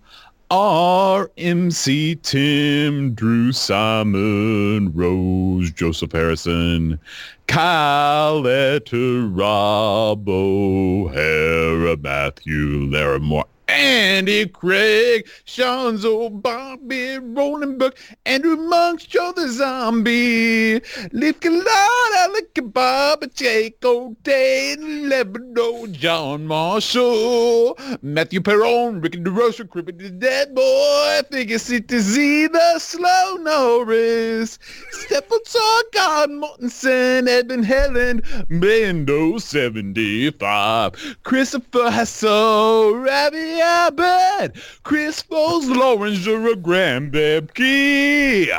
RMC Tim, Drew Simon, Rose, Joseph Harrison, Kyle Letter, Rob O'Hara, Matthew Larimore, Andy Craig, Seanzo, Bobby Rolenberg, Andrew Monks, Joe the Zombie, Leaf Galata, Lick Bob, Jake O'Day, Lebanon, John Marshall, Matthew Perron, Ricky DeRosa, Crippy the Dead Boy, Figure City Z, The Slow Norris, Steppentor, God Mortensen, Edmund Helen, Bando 75, Christopher Hassel, Ravi Abbott, Chris Foles, Lawrence, Jura Graham, Bebke,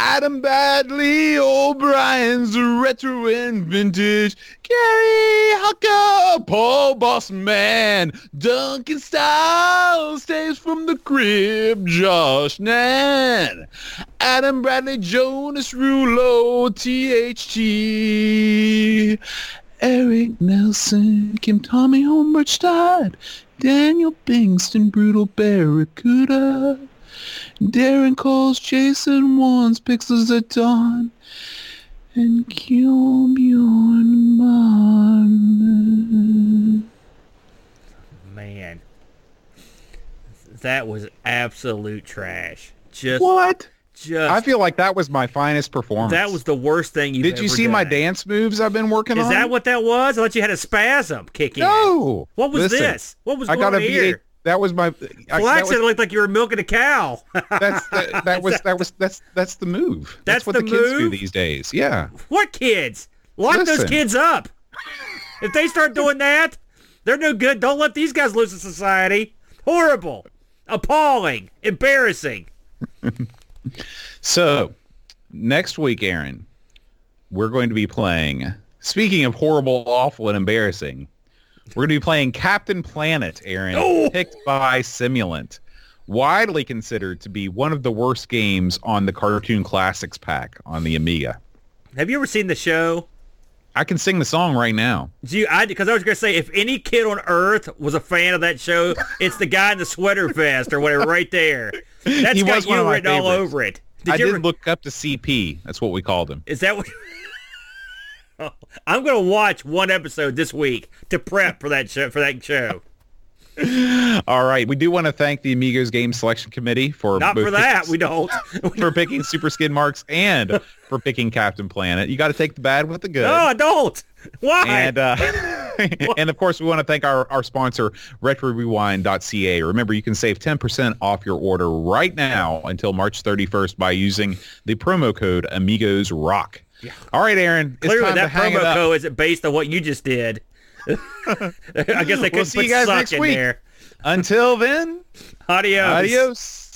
Adam Badley, O'Brien's Retro and Vintage, Gary Hucker, Paul Bossman, Duncan Styles, Stays from the Crib, Josh Nan, Adam Bradley, Jonas Rulo, THT, Eric Nelson, Kim Tommy Hombridge Daniel Bingston, Brutal Barracuda, Darren calls Jason Wands, Pixels at Dawn, and Kill Kjorn Marmon. Man, that was absolute trash. Just, What? Just. I feel like that was my finest performance. that was the worst thing you've Did you see my dance moves I've been working Is on? Is that what that was? I thought you had a spasm kicking. No. What was Listen, this? What was I got a here? That was my. I, Well, actually, it looked like you were milking a cow. that's that, that was that was that's that's the move. That's That's, what the the, kids do these days. Yeah. what kids? Lock those kids up. if they start doing that, they're no good. Don't let these guys lose to society. Horrible. Appalling. Embarrassing. So next week, Aaron, we're going to be playing. Speaking of horrible, awful, and embarrassing, we're going to be playing Captain Planet, Aaron, Oh! picked by Simulant. Widely considered to be one of the worst games on the Cartoon Classics pack on the Amiga. Have you ever seen the show? I can sing the song right now. Do you, I, because I was going to say, if any kid on Earth was a fan of that show, it's the guy in the sweater vest or whatever right there. That's He got you written all over it. Did I you did ever, look up the CP. That's what we called him. Is that what? I'm going to watch one episode this week to prep for that show. For that show, All right. We do want to thank the Amigos Game Selection Committee for not for that. We don't. for picking Super Skid Marks and for picking Captain Planet. You got to take the bad with the good. no, I don't. Why? and uh, and of course, we want to thank our, our sponsor, RetroRewind.ca. Remember, you can save 10% off your order right now until March 31st by using the promo code Amigos Rock. All right, Aaron. It's Clearly, that promo code isn't based on what you just did. I guess they couldn't see you guys next week. there. Until then, Adios. adios.